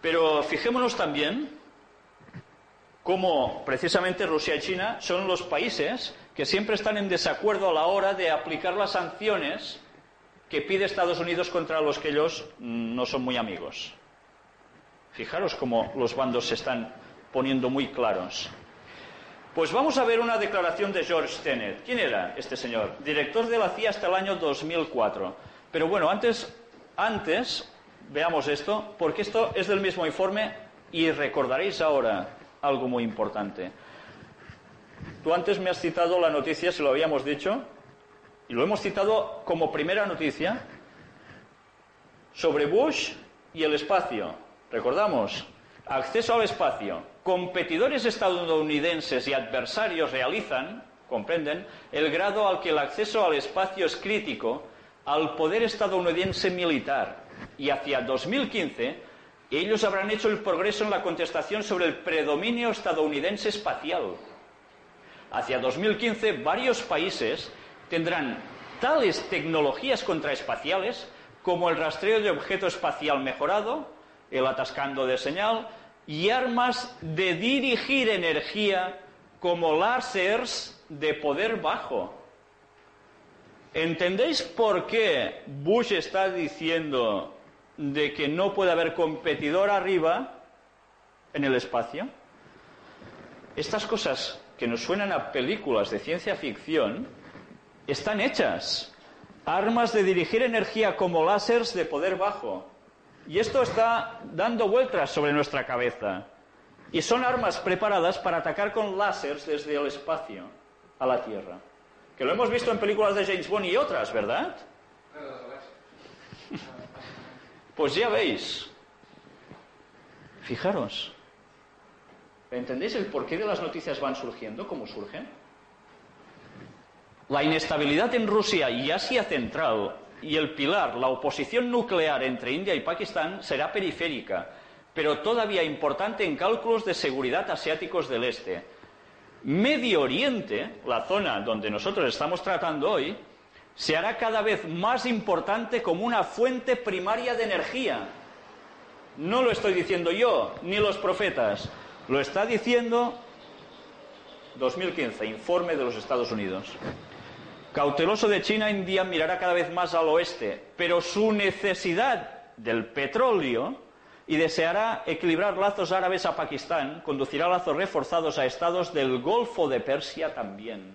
Pero fijémonos también cómo precisamente Rusia y China son los países que siempre están en desacuerdo a la hora de aplicar las sanciones que pide Estados Unidos contra los que ellos no son muy amigos. Fijaros cómo los bandos se están poniendo muy claros. Pues vamos a ver una declaración de George Tenet. ¿Quién era este señor? Director de la CIA hasta el año 2004. Pero bueno, antes, antes veamos esto, porque esto es del mismo informe y recordaréis ahora algo muy importante. Tú antes me has citado la noticia, se lo habíamos dicho, y lo hemos citado como primera noticia, sobre Bush y el espacio. Recordamos, acceso al espacio. Competidores estadounidenses y adversarios realizan, comprenden, el grado al que el acceso al espacio es crítico al poder estadounidense militar. Y hacia 2015, ellos habrán hecho el progreso en la contestación sobre el predominio estadounidense espacial. Hacia 2015, varios países tendrán tales tecnologías contraespaciales como el rastreo de objeto espacial mejorado, el atascando de señal, y armas de dirigir energía como láseres de poder bajo. ¿Entendéis por qué Bush está diciendo de que no puede haber competidor arriba en el espacio? Estas cosas que nos suenan a películas de ciencia ficción están hechas armas de dirigir energía como láseres de poder bajo. Y esto está dando vueltas sobre nuestra cabeza. Y son armas preparadas para atacar con láseres desde el espacio a la Tierra. Que lo hemos visto en películas de James Bond y otras, ¿verdad? Pues ya veis. Fijaros. ¿Entendéis el porqué de las noticias van surgiendo, cómo surgen? La inestabilidad en Rusia y Asia Central y el pilar, la oposición nuclear entre India y Pakistán, será periférica, pero todavía importante en cálculos de seguridad asiáticos del Este. Medio Oriente, la zona donde nosotros estamos tratando hoy, se hará cada vez más importante como una fuente primaria de energía. No lo estoy diciendo yo, ni los profetas. Lo está diciendo 2015, informe de los Estados Unidos. Cauteloso de China, India mirará cada vez más al oeste, pero su necesidad del petróleo y deseará equilibrar lazos árabes a Pakistán, conducirá lazos reforzados a estados del Golfo de Persia también.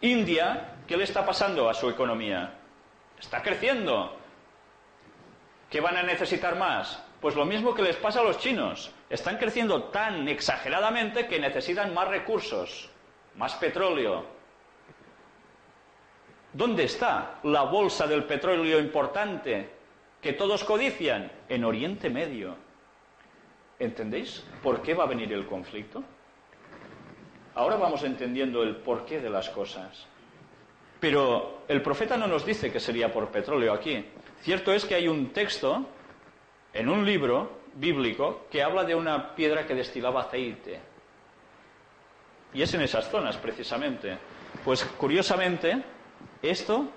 India, ¿qué le está pasando a su economía? Está creciendo. ¿Qué van a necesitar más? Pues lo mismo que les pasa a los chinos. Están creciendo tan exageradamente que necesitan más recursos, más petróleo, ¿Dónde está la bolsa del petróleo importante que todos codician? En Oriente Medio. ¿Entendéis por qué va a venir el conflicto? Ahora vamos entendiendo el porqué de las cosas. Pero el profeta no nos dice que sería por petróleo aquí. Cierto es que hay un texto en un libro bíblico que habla de una piedra que destilaba aceite. Y es en esas zonas, precisamente. Pues curiosamente, esto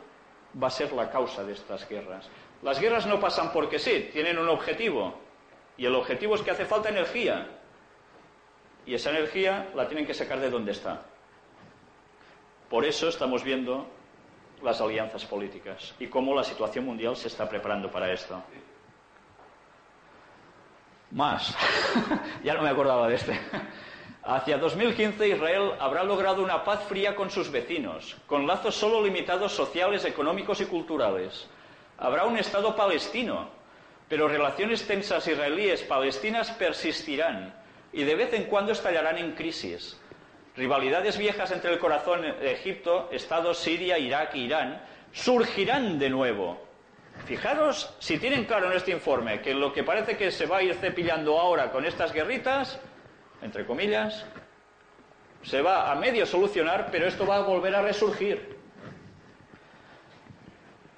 va a ser la causa de estas guerras. Las guerras no pasan porque sí, tienen un objetivo. Y el objetivo es que hace falta energía. Y esa energía la tienen que sacar de donde está. Por eso estamos viendo las alianzas políticas y cómo la situación mundial se está preparando para esto. Más. ya no me acordaba de este. Hacia 2015 Israel habrá logrado una paz fría con sus vecinos, con lazos solo limitados sociales, económicos y culturales. Habrá un Estado palestino, pero relaciones tensas israelíes-palestinas persistirán y de vez en cuando estallarán en crisis. Rivalidades viejas entre el corazón de Egipto, Estados Siria, Irak e Irán surgirán de nuevo. Fijaros si tienen claro en este informe que lo que parece que se va a ir cepillando ahora con estas guerritas entre comillas, se va a medio solucionar, pero esto va a volver a resurgir.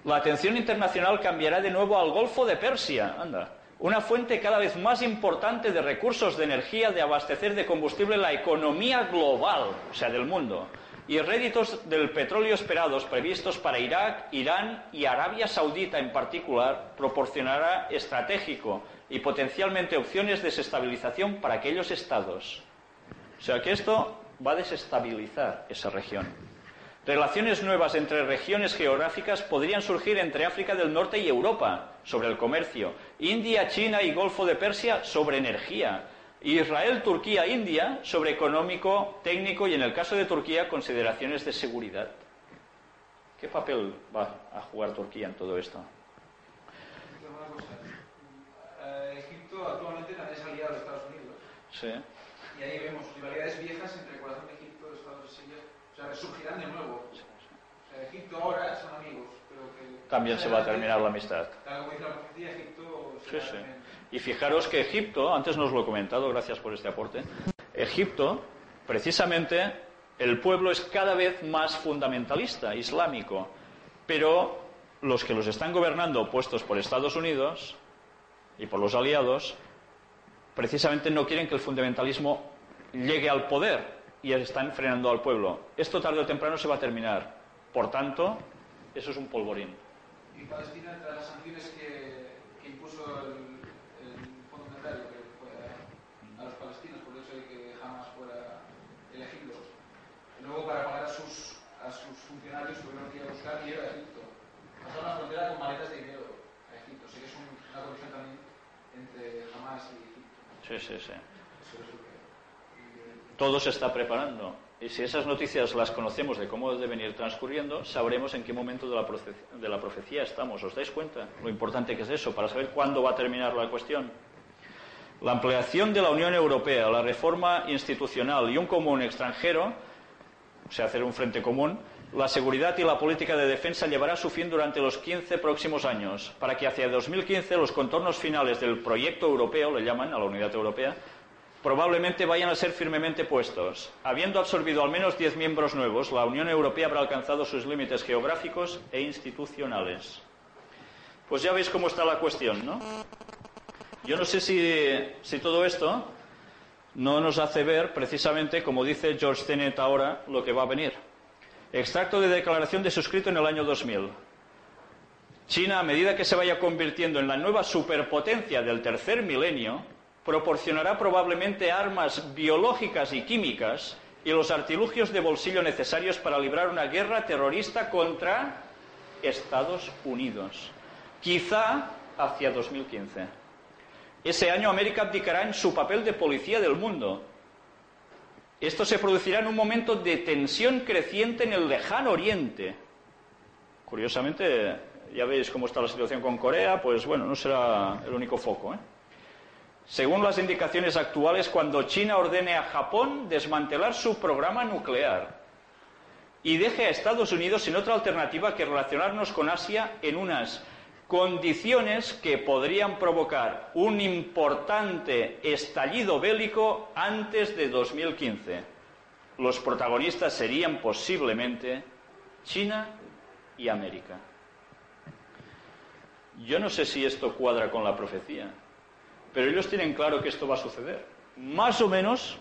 La atención internacional cambiará de nuevo al Golfo de Persia, anda, una fuente cada vez más importante de recursos de energía de abastecer de combustible la economía global, o sea, del mundo, y réditos del petróleo esperados previstos para Irak, Irán y Arabia Saudita en particular proporcionará estratégico y potencialmente opciones de desestabilización para aquellos estados. O sea que esto va a desestabilizar esa región. Relaciones nuevas entre regiones geográficas podrían surgir entre África del Norte y Europa sobre el comercio, India, China y Golfo de Persia sobre energía, Israel, Turquía, India sobre económico, técnico y en el caso de Turquía consideraciones de seguridad. ¿Qué papel va a jugar Turquía en todo esto? Eh, Egipto actualmente también es aliado de Estados Unidos. Sí. Y ahí vemos rivalidades viejas entre corazón de Egipto y Estados Unidos. O sea, resurgirán de nuevo. O sea, Egipto ahora son amigos, pero que... También se va a terminar la amistad. Tal como dice la profecía, Egipto... Sí, sí. Y fijaros que Egipto, antes nos lo he comentado, gracias por este aporte, Egipto, precisamente, el pueblo es cada vez más fundamentalista, islámico, pero los que los están gobernando, puestos por Estados Unidos y por los aliados, precisamente no quieren que el fundamentalismo llegue al poder y están frenando al pueblo. Esto tarde o temprano se va a terminar. Por tanto, eso es un polvorín. Y Palestina, tras las sanciones que, que impuso el, el Fondo Monetario que fue a, a los palestinos por el hecho de que jamás fuera elegido, luego para pagar a sus, a sus funcionarios tuvieron que ir a buscar dinero a Egipto. Pasaron la frontera con maletas de dinero a Egipto. Así que es un- una conexión también entre Hamas y Egipto. Sí, sí, sí. Eso es todo se está preparando. Y si esas noticias las conocemos de cómo deben ir transcurriendo, sabremos en qué momento de la, de la profecía estamos. ¿Os dais cuenta? Lo importante que es eso, para saber cuándo va a terminar la cuestión. La ampliación de la Unión Europea, la reforma institucional y un común extranjero, o sea, hacer un frente común, la seguridad y la política de defensa llevará su fin durante los 15 próximos años, para que hacia 2015 los contornos finales del proyecto europeo, le llaman a la unidad europea, probablemente vayan a ser firmemente puestos. Habiendo absorbido al menos 10 miembros nuevos, la Unión Europea habrá alcanzado sus límites geográficos e institucionales. Pues ya veis cómo está la cuestión, ¿no? Yo no sé si, todo esto no nos hace ver precisamente, como dice George Tenet ahora, lo que va a venir. Extracto de declaración de suscrito en el año 2000. China, a medida que se vaya convirtiendo en la nueva superpotencia del tercer milenio, proporcionará probablemente armas biológicas y químicas y los artilugios de bolsillo necesarios para librar una guerra terrorista contra Estados Unidos. Quizá hacia 2015. Ese año América abdicará en su papel de policía del mundo. Esto se producirá en un momento de tensión creciente en el lejano oriente. Curiosamente, ya veis cómo está la situación con Corea, pues bueno, no será el único foco. ¿eh? Según las indicaciones actuales, cuando China ordene a Japón desmantelar su programa nuclear y deje a Estados Unidos sin otra alternativa que relacionarnos con Asia en unas condiciones que podrían provocar un importante estallido bélico antes de 2015. Los protagonistas serían posiblemente China y América. Yo no sé si esto cuadra con la profecía, pero ellos tienen claro que esto va a suceder. Más o menos,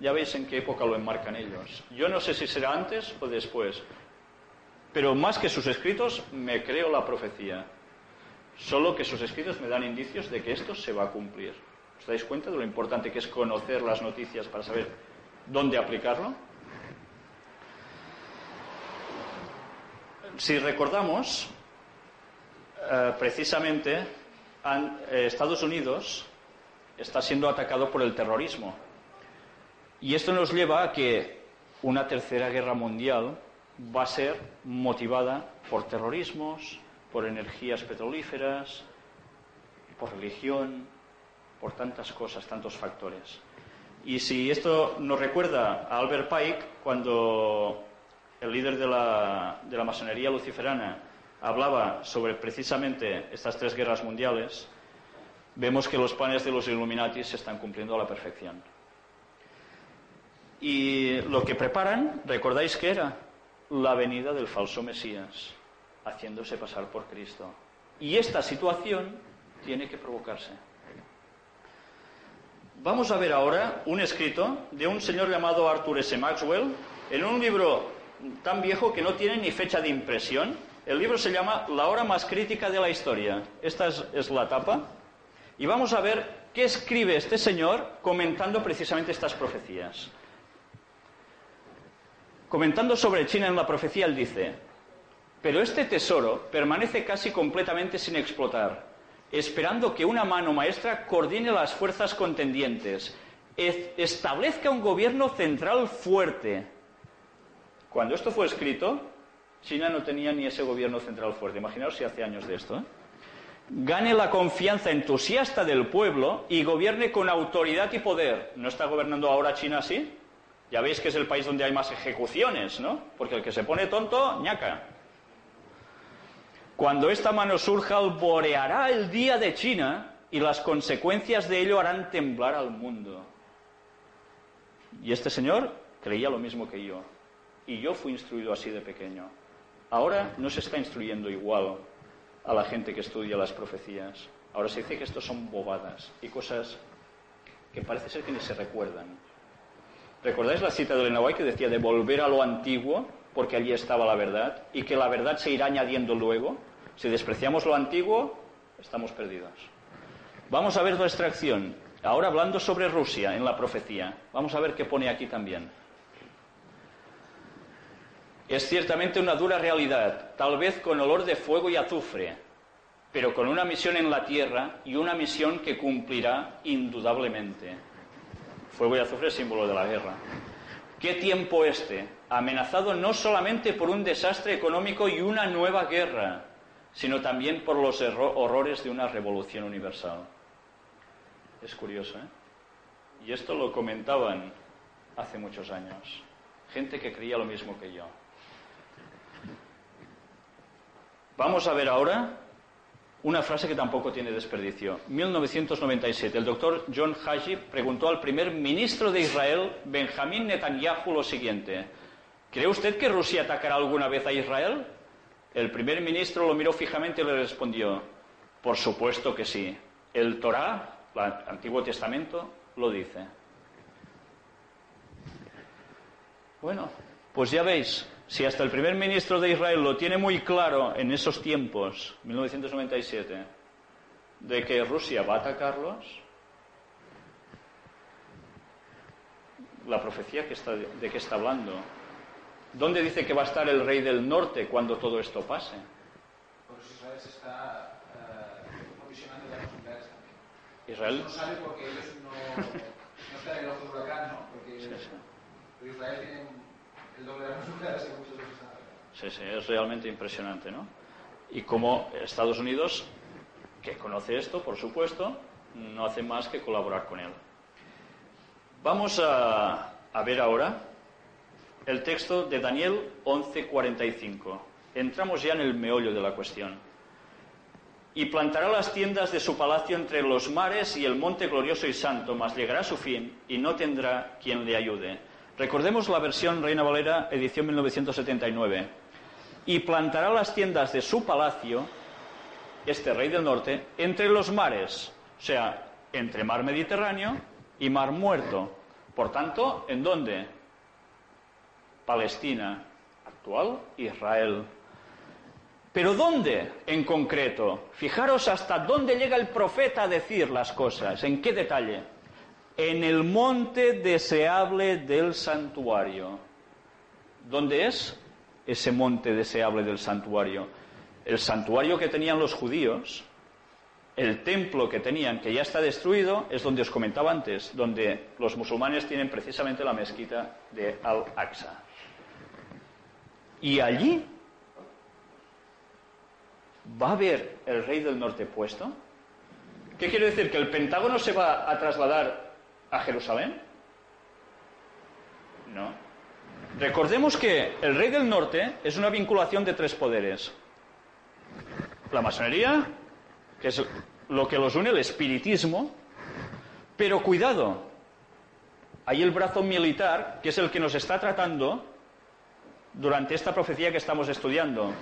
ya veis en qué época lo enmarcan ellos. Yo no sé si será antes o después, pero más que sus escritos, me creo la profecía. Solo que sus escritos me dan indicios de que esto se va a cumplir. ¿Os dais cuenta de lo importante que es conocer las noticias para saber dónde aplicarlo? Si recordamos, eh, precisamente eh, Estados Unidos está siendo atacado por el terrorismo. Y esto nos lleva a que una tercera guerra mundial va a ser motivada por terrorismos, por energías petrolíferas, por religión, por tantas cosas, tantos factores. Y si esto nos recuerda a Albert Pike, cuando el líder de la, de la masonería luciferana hablaba sobre precisamente estas tres guerras mundiales, vemos que los planes de los Illuminati se están cumpliendo a la perfección. Y lo que preparan, ¿recordáis qué era? La venida del falso Mesías, haciéndose pasar por Cristo. Y esta situación tiene que provocarse. Vamos a ver ahora un escrito de un señor llamado Arthur S. Maxwell en un libro tan viejo que no tiene ni fecha de impresión. El libro se llama La hora más crítica de la historia. Esta es, es la tapa. Y vamos a ver qué escribe este señor comentando precisamente estas profecías. Comentando sobre China en la profecía, él dice, pero este tesoro permanece casi completamente sin explotar, esperando que una mano maestra coordine las fuerzas contendientes establezca un gobierno central fuerte. Cuando esto fue escrito, China no tenía ni ese gobierno central fuerte. Imaginaos si hace años de esto. ¿eh? Gane la confianza entusiasta del pueblo y gobierne con autoridad y poder. ¿No está gobernando ahora China así? Ya veis que es el país donde hay más ejecuciones, ¿no? Porque el que se pone tonto, ñaca. Cuando esta mano surja, alboreará el día de China y las consecuencias de ello harán temblar al mundo. Y este señor creía lo mismo que yo. Y yo fui instruido así de pequeño. Ahora no se está instruyendo igual a la gente que estudia las profecías. Ahora se dice que esto son bobadas y cosas que parece ser que ni se recuerdan. ¿Recordáis la cita de Elena White que decía de volver a lo antiguo porque allí estaba la verdad y que la verdad se irá añadiendo luego? Si despreciamos lo antiguo, estamos perdidos. Vamos a ver nuestra acción. Ahora hablando sobre Rusia en la profecía. Vamos a ver qué pone aquí también. Es ciertamente una dura realidad, tal vez con olor de fuego y azufre, pero con una misión en la tierra y una misión que cumplirá indudablemente. Fuego y azufre es símbolo de la guerra. ¿Qué tiempo este? Amenazado no solamente por un desastre económico y una nueva guerra, sino también por los horrores de una revolución universal. Es curioso, ¿eh? Y esto lo comentaban hace muchos años. Gente que creía lo mismo que yo. Vamos a ver ahora una frase que tampoco tiene desperdicio. 1997, el doctor John Haji preguntó al primer ministro de Israel, Benjamín Netanyahu, lo siguiente. ¿Cree usted que Rusia atacará alguna vez a Israel? El primer ministro lo miró fijamente y le respondió, por supuesto que sí. El Torá, el Antiguo Testamento, lo dice. Bueno, pues ya veis, si hasta el primer ministro de Israel lo tiene muy claro en esos tiempos, 1997, de que Rusia va a atacarlos, la profecía que está, de qué está hablando. ¿Dónde dice que va a estar el rey del norte cuando todo esto pase? Por eso Israel se está provisionando de las nucleares también. Israel. no sabe porque ellos no, no están en el ojo del huracán, ¿no? Porque Sí, sí. Israel tiene el doble de muchos. Sí, sí, es realmente impresionante, ¿no? Y como Estados Unidos, que conoce esto, por supuesto, no hace más que colaborar con él. Vamos a, a ver ahora el texto de Daniel 11:45. Entramos ya en el meollo de la cuestión. Y plantará las tiendas de su palacio entre los mares y el monte glorioso y santo, mas llegará a su fin y no tendrá quien le ayude. Recordemos la versión Reina Valera, edición 1979. Y plantará las tiendas de su palacio, este rey del norte, entre los mares, o sea, entre mar Mediterráneo y mar Muerto. Por tanto, ¿en dónde? Palestina, actual Israel. Pero ¿dónde en concreto? Fijaros hasta dónde llega el profeta a decir las cosas, en qué detalle. En el monte deseable del santuario. ¿Dónde es ese monte deseable del santuario? El santuario que tenían los judíos, el templo que tenían, que ya está destruido, es donde os comentaba antes, donde los musulmanes tienen precisamente la mezquita de Al-Aqsa. Y allí va a haber el rey del norte puesto. ¿Qué quiere decir? ¿Que el Pentágono se va a trasladar a Jerusalén? No. Recordemos que el rey del norte es una vinculación de tres poderes. La masonería, que es lo que los une, el espiritismo, pero cuidado, hay el brazo militar, que es el que nos está tratando durante esta profecía que estamos estudiando,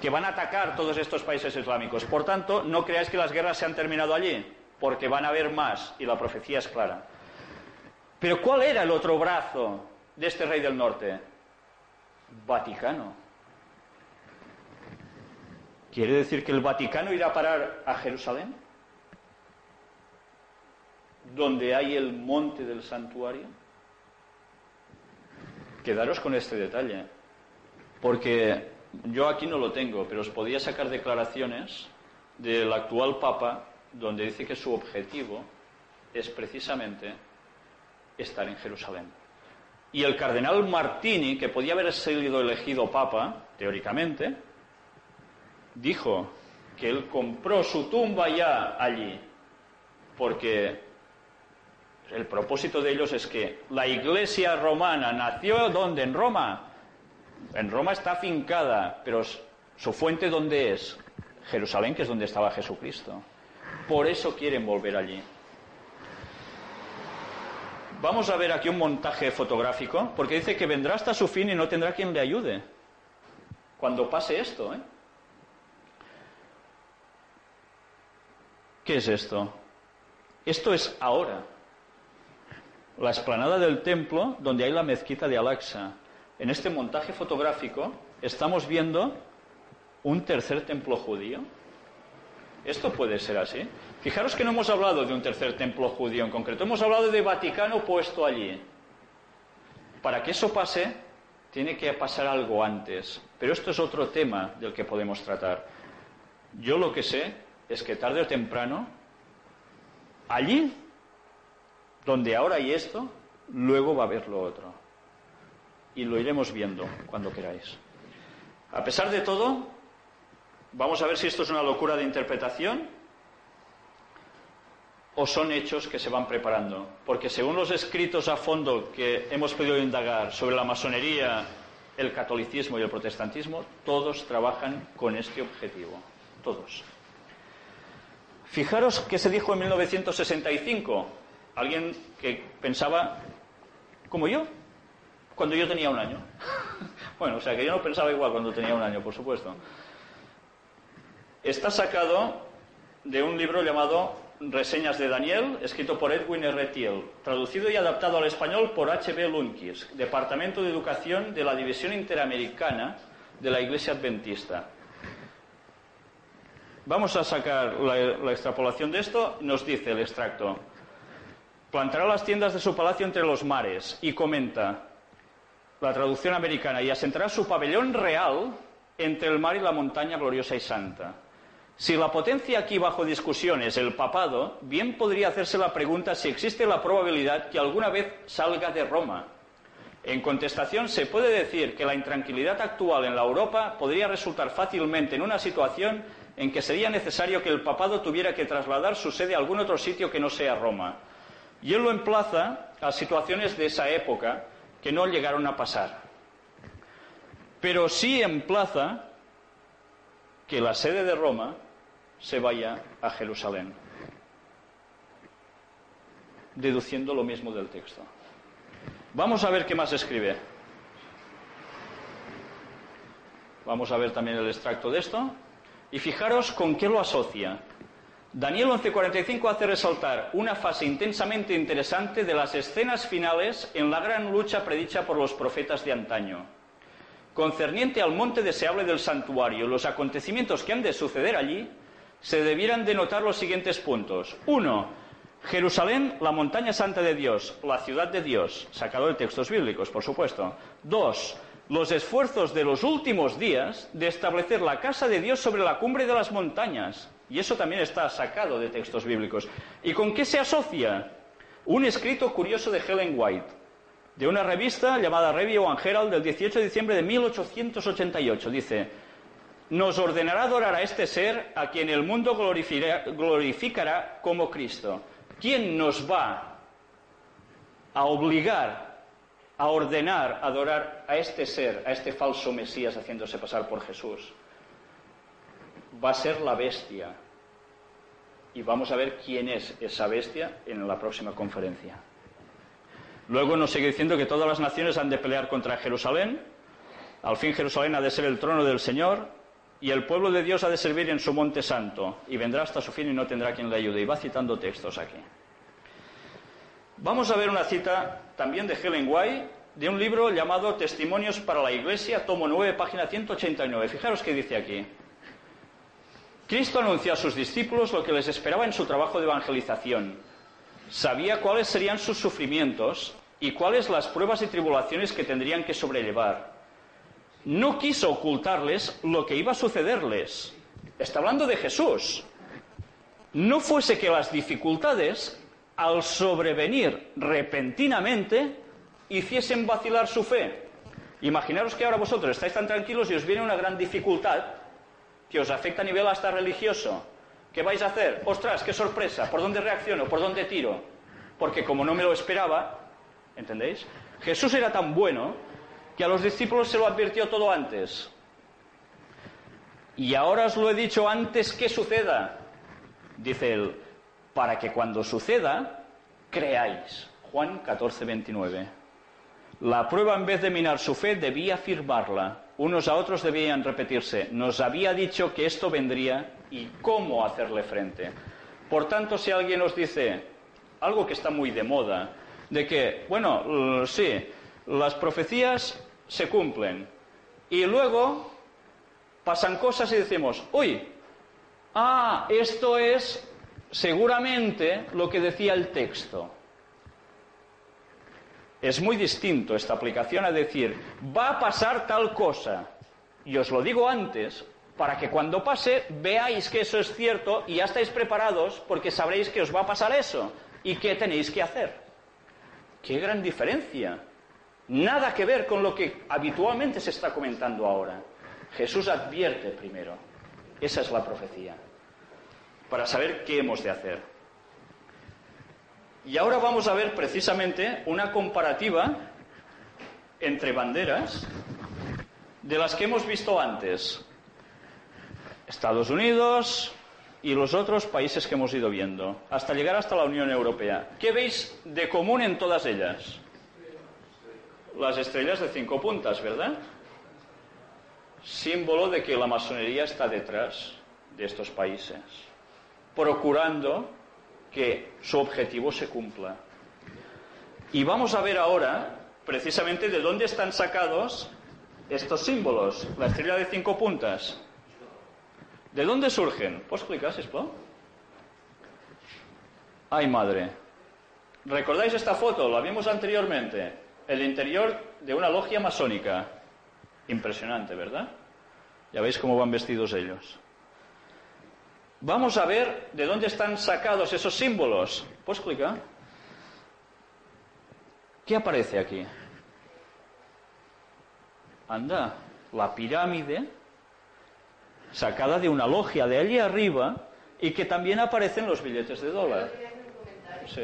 que van a atacar todos estos países islámicos. Por tanto, no creáis que las guerras se han terminado allí, porque van a haber más, y la profecía es clara. Pero ¿cuál era el otro brazo de este rey del norte? Vaticano. ¿Quiere decir que el Vaticano irá a parar a Jerusalén? Donde hay el monte del santuario. Quedaros con este detalle, porque yo aquí no lo tengo, pero os podía sacar declaraciones del actual Papa donde dice que su objetivo es precisamente estar en Jerusalén. Y el cardenal Martini, que podía haber sido elegido papa, teóricamente, dijo que él compró su tumba ya allí, porque el propósito de ellos es que la iglesia romana nació donde? En Roma. En Roma está afincada, pero su fuente ¿dónde es? Jerusalén, que es donde estaba Jesucristo. Por eso quieren volver allí. Vamos a ver aquí un montaje fotográfico, porque dice que vendrá hasta su fin y no tendrá quien le ayude. Cuando pase esto, ¿eh? ¿Qué es esto? Esto es ahora. La explanada del templo donde hay la mezquita de Al-Aqsa. En este montaje fotográfico estamos viendo un tercer templo judío. Esto puede ser así. Fijaros que no hemos hablado de un tercer templo judío en concreto, hemos hablado de Vaticano puesto allí. Para que eso pase, tiene que pasar algo antes. Pero esto es otro tema del que podemos tratar. Yo lo que sé es que tarde o temprano, allí, donde ahora hay esto, luego va a haber lo otro. Y lo iremos viendo cuando queráis. A pesar de todo, Vamos a ver si esto es una locura de interpretación o son hechos que se van preparando. Porque según los escritos a fondo que hemos podido indagar sobre la masonería, el catolicismo y el protestantismo, todos trabajan con este objetivo. Todos. Fijaros que se dijo en 1965. Alguien que pensaba como yo, cuando yo tenía un año. bueno, o sea que yo no pensaba igual cuando tenía un año, por supuesto. Está sacado de un libro llamado Reseñas de Daniel, escrito por Edwin R. Thiel, traducido y adaptado al español por H.B. Lunkis, Departamento de Educación de la División Interamericana de la Iglesia Adventista. Vamos a sacar la, la, extrapolación de esto. Nos dice el extracto. Plantará las tiendas de su palacio entre los mares y comenta la traducción americana y asentará su pabellón real entre el mar y la montaña gloriosa y santa. Si la potencia aquí bajo discusión es el papado, bien podría hacerse la pregunta si existe la probabilidad que alguna vez salga de Roma. En contestación, se puede decir que la intranquilidad actual en la Europa podría resultar fácilmente en una situación en que sería necesario que el papado tuviera que trasladar su sede a algún otro sitio que no sea Roma. Y él lo emplaza a situaciones de esa época que no llegaron a pasar. Pero sí emplaza que la sede de Roma se vaya a Jerusalén, deduciendo lo mismo del texto. Vamos a ver qué más escribe. Vamos a ver también el extracto de esto. Y fijaros con qué lo asocia. Daniel 11:45 hace resaltar una fase intensamente interesante de las escenas finales en la gran lucha predicha por los profetas de antaño concerniente al monte deseable del santuario, los acontecimientos que han de suceder allí, se debieran denotar los siguientes puntos. Uno, Jerusalén, la montaña santa de Dios, la ciudad de Dios, sacado de textos bíblicos, por supuesto. Dos, los esfuerzos de los últimos días de establecer la casa de Dios sobre la cumbre de las montañas. Y eso también está sacado de textos bíblicos. ¿Y con qué se asocia? Un escrito curioso de Helen White de una revista llamada Review and del 18 de diciembre de 1888. Dice, nos ordenará adorar a este ser a quien el mundo glorificará como Cristo. ¿Quién nos va a obligar a ordenar adorar a este ser, a este falso Mesías haciéndose pasar por Jesús? Va a ser la bestia. Y vamos a ver quién es esa bestia en la próxima conferencia. Luego nos sigue diciendo que todas las naciones han de pelear contra Jerusalén. Al fin Jerusalén ha de ser el trono del Señor y el pueblo de Dios ha de servir en su monte santo y vendrá hasta su fin y no tendrá quien le ayude. Y va citando textos aquí. Vamos a ver una cita también de Helen White de un libro llamado Testimonios para la Iglesia, tomo 9, página 189. Fijaros qué dice aquí. Cristo anunció a sus discípulos lo que les esperaba en su trabajo de evangelización sabía cuáles serían sus sufrimientos y cuáles las pruebas y tribulaciones que tendrían que sobrellevar. No quiso ocultarles lo que iba a sucederles. Está hablando de Jesús. No fuese que las dificultades al sobrevenir repentinamente, hiciesen vacilar su fe. Imaginaros que ahora vosotros estáis tan tranquilos y os viene una gran dificultad que os afecta a nivel hasta religioso. ¿Qué vais a hacer? Ostras, qué sorpresa, ¿por dónde reacciono? ¿Por dónde tiro? Porque como no me lo esperaba, ¿entendéis? Jesús era tan bueno que a los discípulos se lo advirtió todo antes. Y ahora os lo he dicho antes que suceda, dice él, para que cuando suceda, creáis. Juan 14, 29. La prueba en vez de minar su fe debía afirmarla. Unos a otros debían repetirse. Nos había dicho que esto vendría y cómo hacerle frente. Por tanto, si alguien os dice algo que está muy de moda, de que, bueno, sí, las profecías se cumplen y luego pasan cosas y decimos, uy, ah, esto es seguramente lo que decía el texto. Es muy distinto esta aplicación a decir, va a pasar tal cosa. Y os lo digo antes, para que cuando pase veáis que eso es cierto y ya estáis preparados porque sabréis que os va a pasar eso y qué tenéis que hacer. Qué gran diferencia. Nada que ver con lo que habitualmente se está comentando ahora. Jesús advierte primero. Esa es la profecía. Para saber qué hemos de hacer. Y ahora vamos a ver precisamente una comparativa entre banderas de las que hemos visto antes. Estados Unidos y los otros países que hemos ido viendo, hasta llegar hasta la Unión Europea. ¿Qué veis de común en todas ellas? Las estrellas de cinco puntas, ¿verdad? símbolo de que la masonería está detrás de estos países, procurando que su objetivo se cumpla. Y vamos a ver ahora precisamente de dónde están sacados estos símbolos, la estrella de cinco puntas. ¿De dónde surgen? ¿Puedo explicar, Sispo? Ay, madre. ¿Recordáis esta foto? La vimos anteriormente. El interior de una logia masónica. Impresionante, ¿verdad? Ya veis cómo van vestidos ellos. Vamos a ver de dónde están sacados esos símbolos. ¿Puedes explicar? ¿Qué aparece aquí? Anda, la pirámide sacada de una logia de allí arriba y que también aparece en los billetes de dólar. Sí.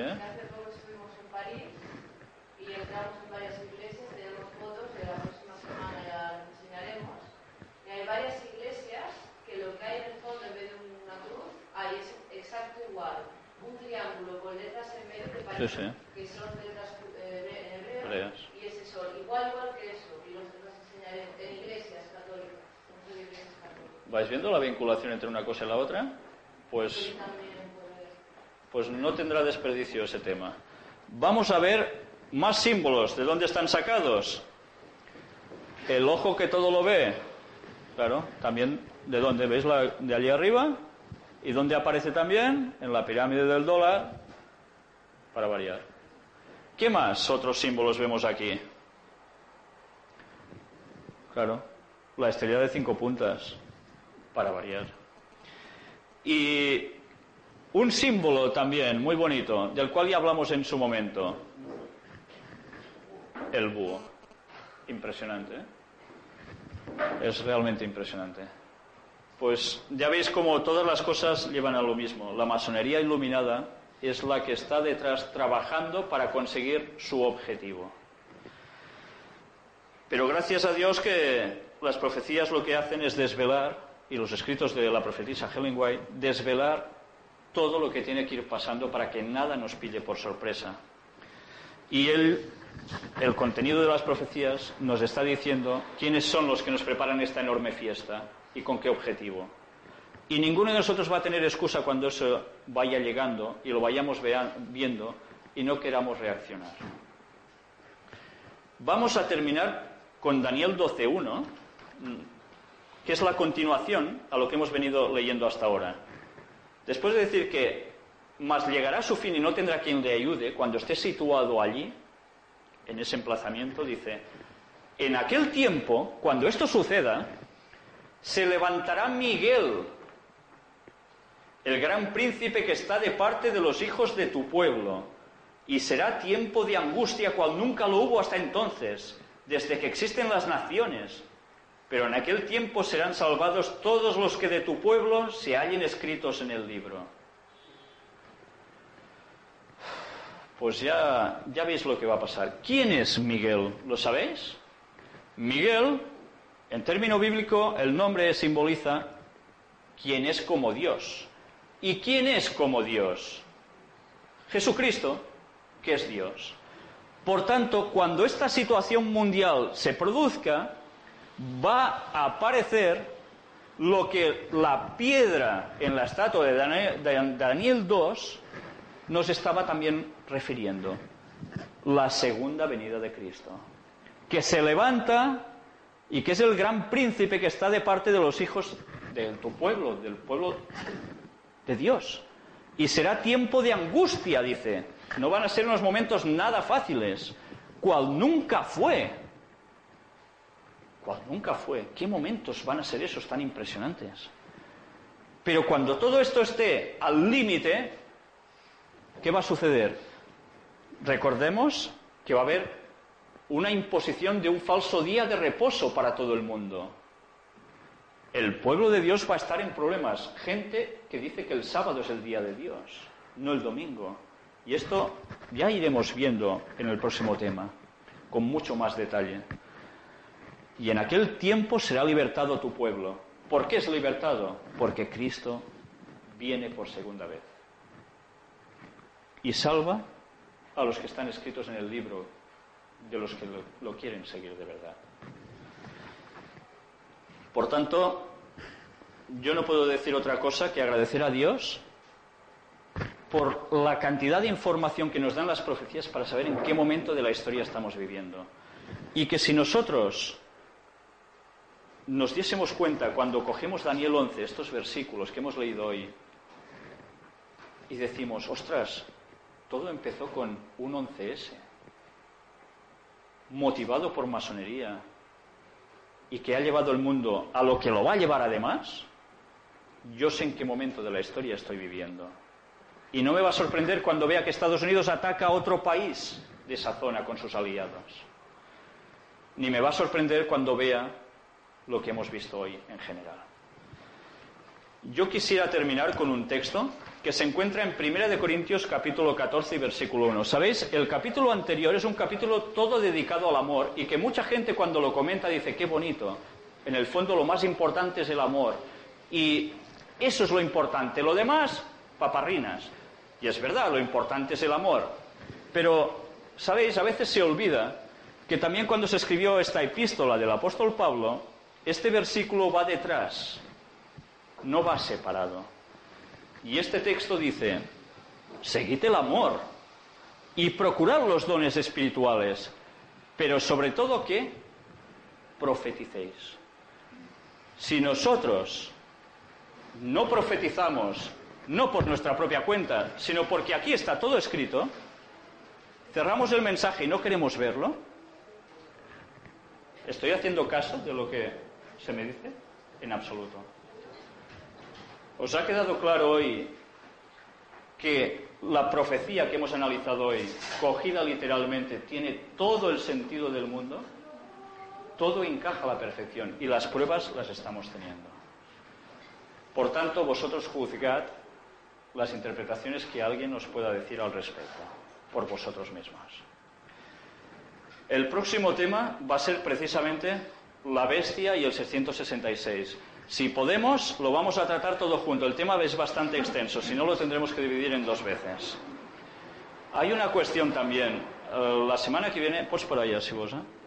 varias iglesias que lo que hay en el fondo en vez de una cruz, hay es exacto igual. Un triángulo con letras en medio que parece sí, sí. que son letras eh, hebreas y ese sol. Igual, igual que eso. Y los demás en iglesias católicas. En iglesias católicas. ¿Vais viendo la vinculación entre una cosa y la otra? Pues, Sí, también puede- pues no tendrá desperdicio ese tema. Vamos a ver más símbolos. ¿De dónde están sacados? El ojo que todo lo ve. Claro, también de dónde veis la, de allí arriba y dónde aparece también en la pirámide del dólar para variar. ¿Qué más otros símbolos vemos aquí? Claro, la estrella de cinco puntas para variar. Y un símbolo también muy bonito, del cual ya hablamos en su momento, el búho. Impresionante, ¿eh? Es realmente impresionante. Pues ya veis cómo todas las cosas llevan a lo mismo. La masonería iluminada es la que está detrás trabajando para conseguir su objetivo. Pero gracias a Dios que las profecías lo que hacen es desvelar, y los escritos de la profetisa Helen White, desvelar todo lo que tiene que ir pasando para que nada nos pille por sorpresa. Y el, el contenido de las profecías nos está diciendo quiénes son los que nos preparan esta enorme fiesta y con qué objetivo. Y ninguno de nosotros va a tener excusa cuando eso vaya llegando y lo vayamos viendo y no queramos reaccionar. Vamos a terminar con Daniel 12.1, mm, que es la continuación a lo que hemos venido leyendo hasta ahora. Después de decir que mas llegará a su fin y no tendrá quien le ayude, cuando esté situado allí, en ese emplazamiento, dice, en aquel tiempo, cuando esto suceda, se levantará Miguel, el gran príncipe que está de parte de los hijos de tu pueblo. Y será tiempo de angustia cual nunca lo hubo hasta entonces, desde que existen las naciones. Pero en aquel tiempo serán salvados todos los que de tu pueblo se hallen escritos en el libro. Pues ya, ya veis lo que va a pasar. ¿Quién es Miguel? ¿Lo sabéis? Miguel, en término bíblico, el nombre simboliza quien es como Dios. ¿Y quién es como Dios? Jesucristo, que es Dios. Por tanto, cuando esta situación mundial se produzca, va a aparecer lo que la piedra en la estatua de Daniel, 2 nos estaba también refiriendo. La segunda venida de Cristo. Que se levanta y que es el gran príncipe que está de parte de los hijos de tu pueblo, del pueblo de Dios. Y será tiempo de angustia, dice. No van a ser unos momentos nada fáciles, cual nunca fue. Cual nunca fue. ¿Qué momentos van a ser esos tan impresionantes? Pero cuando todo esto esté al límite, ¿qué va a suceder? Recordemos que va a haber una imposición de un falso día de reposo para todo el mundo. El pueblo de Dios va a estar en problemas. Gente que dice que el sábado es el día de Dios, no el domingo. Y esto ya iremos viendo en el próximo tema, con mucho más detalle. Y en aquel tiempo será libertado tu pueblo. ¿Por qué es libertado? Porque Cristo viene por segunda vez. Y salva a los que están escritos en el libro de los que lo, quieren seguir de verdad. Por tanto, yo no puedo decir otra cosa que agradecer a Dios por la cantidad de información que nos dan las profecías para saber en qué momento de la historia estamos viviendo. Y que si nosotros nos diésemos cuenta cuando cogemos Daniel 11, estos versículos que hemos leído hoy, y decimos, ostras, todo empezó con un 11S motivado por masonería y que ha llevado el mundo a lo que lo va a llevar además, yo sé en qué momento de la historia estoy viviendo. Y no me va a sorprender cuando vea que Estados Unidos ataca a otro país de esa zona con sus aliados. Ni me va a sorprender cuando vea lo que hemos visto hoy en general. Yo quisiera terminar con un texto que se encuentra en 1 Corintios capítulo 14 y versículo 1. ¿Sabéis? El capítulo anterior es un capítulo todo dedicado al amor y que mucha gente cuando lo comenta dice, qué bonito. En el fondo lo más importante es el amor. Y eso es lo importante. Lo demás, paparrinas. Y es verdad, lo importante es el amor. Pero, ¿sabéis? A veces se olvida que también cuando se escribió esta epístola del apóstol Pablo, este versículo va detrás no va separado. Y este texto dice, seguid el amor y procurad los dones espirituales, pero sobre todo que profeticéis. Si nosotros no profetizamos, no por nuestra propia cuenta, sino porque aquí está todo escrito, cerramos el mensaje y no queremos verlo, ¿estoy haciendo caso de lo que se me dice? En absoluto. ¿Os ha quedado claro hoy que la profecía que hemos analizado hoy, cogida literalmente, tiene todo el sentido del mundo? Todo encaja a la perfección y las pruebas las estamos teniendo. Por tanto, vosotros juzgad las interpretaciones que alguien os pueda decir al respecto, por vosotros mismos. El próximo tema va a ser precisamente la bestia y el 666. Si podemos, lo vamos a tratar todo junto. El tema es bastante extenso, si no lo tendremos que dividir en dos veces. Hay una cuestión también. Eh, la semana que viene, pues por allá, si vos, ¿eh?